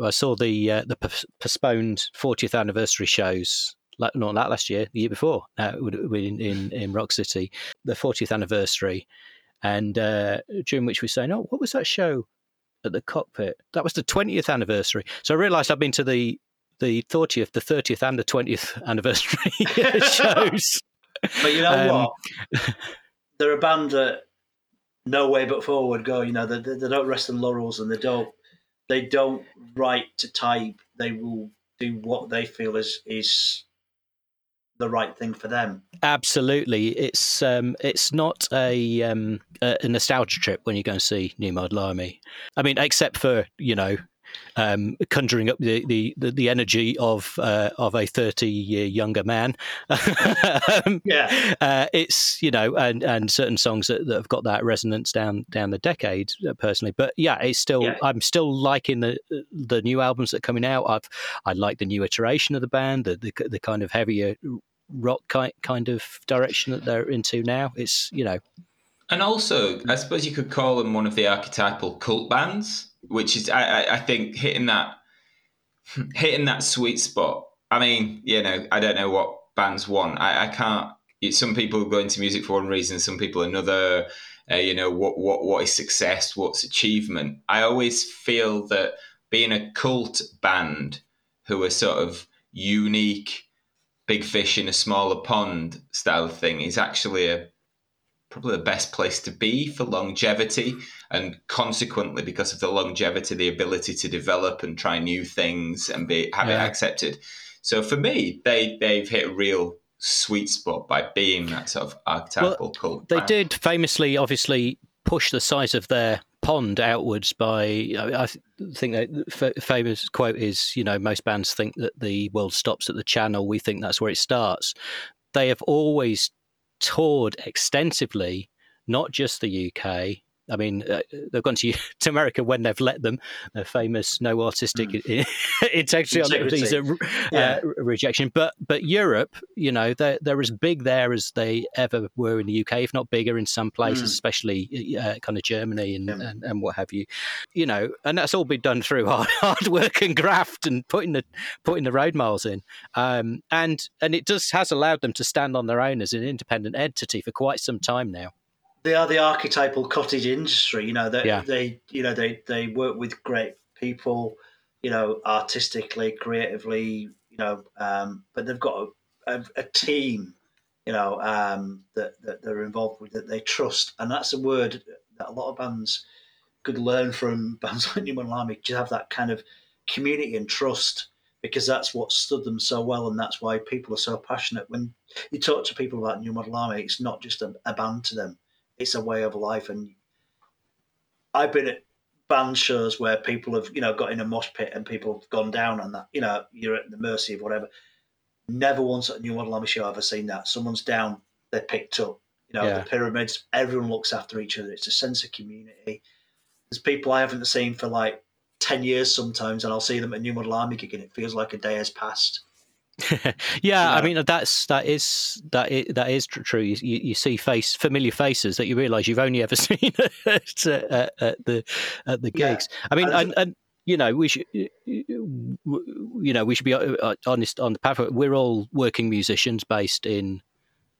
I saw the uh, the postponed 40th anniversary shows. Like, not that last year, the year before, uh, been in, in Rock City, the 40th anniversary, and uh, during which we were saying, "Oh, what was that show at the cockpit?" That was the 20th anniversary. So I realised I've been to the the 30th, the 30th, and the 20th <laughs> anniversary <laughs> shows. But you know Um, what? They're a band that no way but forward go. You know, they, they, they don't rest on laurels and they don't they don't write to type. They will do what they feel is is the right thing for them. Absolutely, it's um, it's not a, um, a nostalgia trip when you go and see New Model Army. I mean, except for you know, um, conjuring up the the, the, energy of uh, of a thirty year younger man. um, <laughs> Yeah. uh, it's you know, and and certain songs that, that have got that resonance down down the decades. Uh, personally, but yeah, it's still Yeah. I'm still liking the the new albums that are coming out. I've I like the new iteration of the band, the the, the kind of heavier rock kind of direction that they're into now. It's you know, And also, I suppose you could call them one of the archetypal cult bands, which is, I, I, I think, hitting that hitting that sweet spot. I mean, you know, I don't know what bands want. I, I can't. Some people go into music for one reason, some people another. Uh, you know, what what what is success? What's achievement? I always feel that being a cult band who are sort of unique, big fish in a smaller pond style of thing is actually a probably the best place to be for longevity and consequently because of the longevity the ability to develop and try new things and be have Yeah. it accepted so for me they they've hit a real sweet spot by being that sort of archetypal cult they band. did famously, obviously, push the size of their pond outwards by. I think that famous quote is, you know, most bands think that the world stops at the channel. We think that's where it starts. They have always toured extensively, not just the UK, I mean, uh, they've gone to, <laughs> to America when they've let them. A famous no artistic mm. <laughs> integrity. These are, yeah. uh, rejection. But but Europe, you know, they're they're as big there as they ever were in the UK, if not bigger in some places, mm. especially uh, kind of Germany and, yeah. and, and what have you. You know, and that's all been done through <laughs> hard, hard work and graft and putting the putting the road miles in. Um, and and it just has allowed them to stand on their own as an independent entity for quite some time now they are the archetypal cottage industry. You know, they, yeah. they you know they they work with great people, you know, artistically, creatively, you know, um, but they've got a, a, a team, you know, um, that that they're involved with that they trust, and that's a word that a lot of bands could learn from <laughs> bands like New Model Army. To have that kind of community and trust because that's what stood them so well, and that's why people are so passionate. When you talk to people about New Model Army, it's not just a, a band to them; it's a way of life. And I've been at band shows where people have, you know, got in a mosh pit and people have gone down and that. You know, you're at the mercy of whatever. Never once at a New Model Army show I've ever seen that. Someone's down, they're picked up. You know, yeah. the pyramids, everyone looks after each other. It's a sense of community. There's people I haven't seen for like 10 years sometimes, and I'll see them at New Model Army gig, and it feels like a day has passed. <laughs> yeah, I mean that's that is that is, that is true. You, you see face familiar faces that you realise you've only ever <laughs> seen at, at, at the at the gigs. Yeah. I mean, and, and, you know we should you know we should be uh, honest on the path. We're all working musicians based in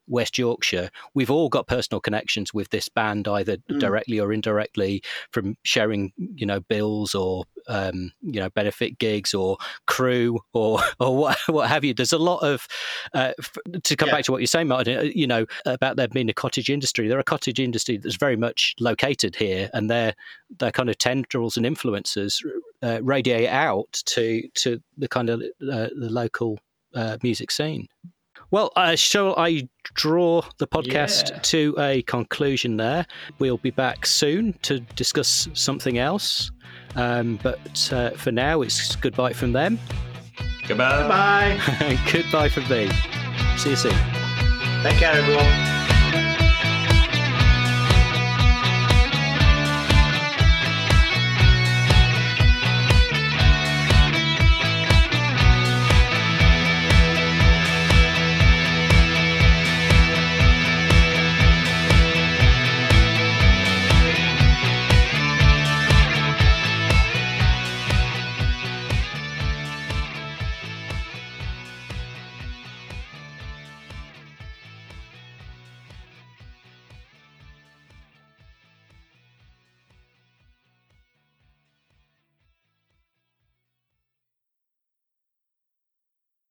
West Yorkshire, we've all got personal connections with this band, either mm. directly or indirectly, from sharing, you know, bills or um, you know benefit gigs or crew or or what <laughs> what have you. There's a lot of uh, f- to come yeah. back to what you're saying, Martin. Uh, you know about there being a cottage industry. They're a cottage industry that's very much located here, and their their kind of tendrils and influences uh, radiate out to to the kind of uh, the local uh, music scene. Well, uh, shall I draw the podcast yeah. to a conclusion there? We'll be back soon to discuss something else. Um, but uh, for now, it's goodbye from them. Goodbye. Goodbye. <laughs> goodbye from me. See you soon. Take care, everyone.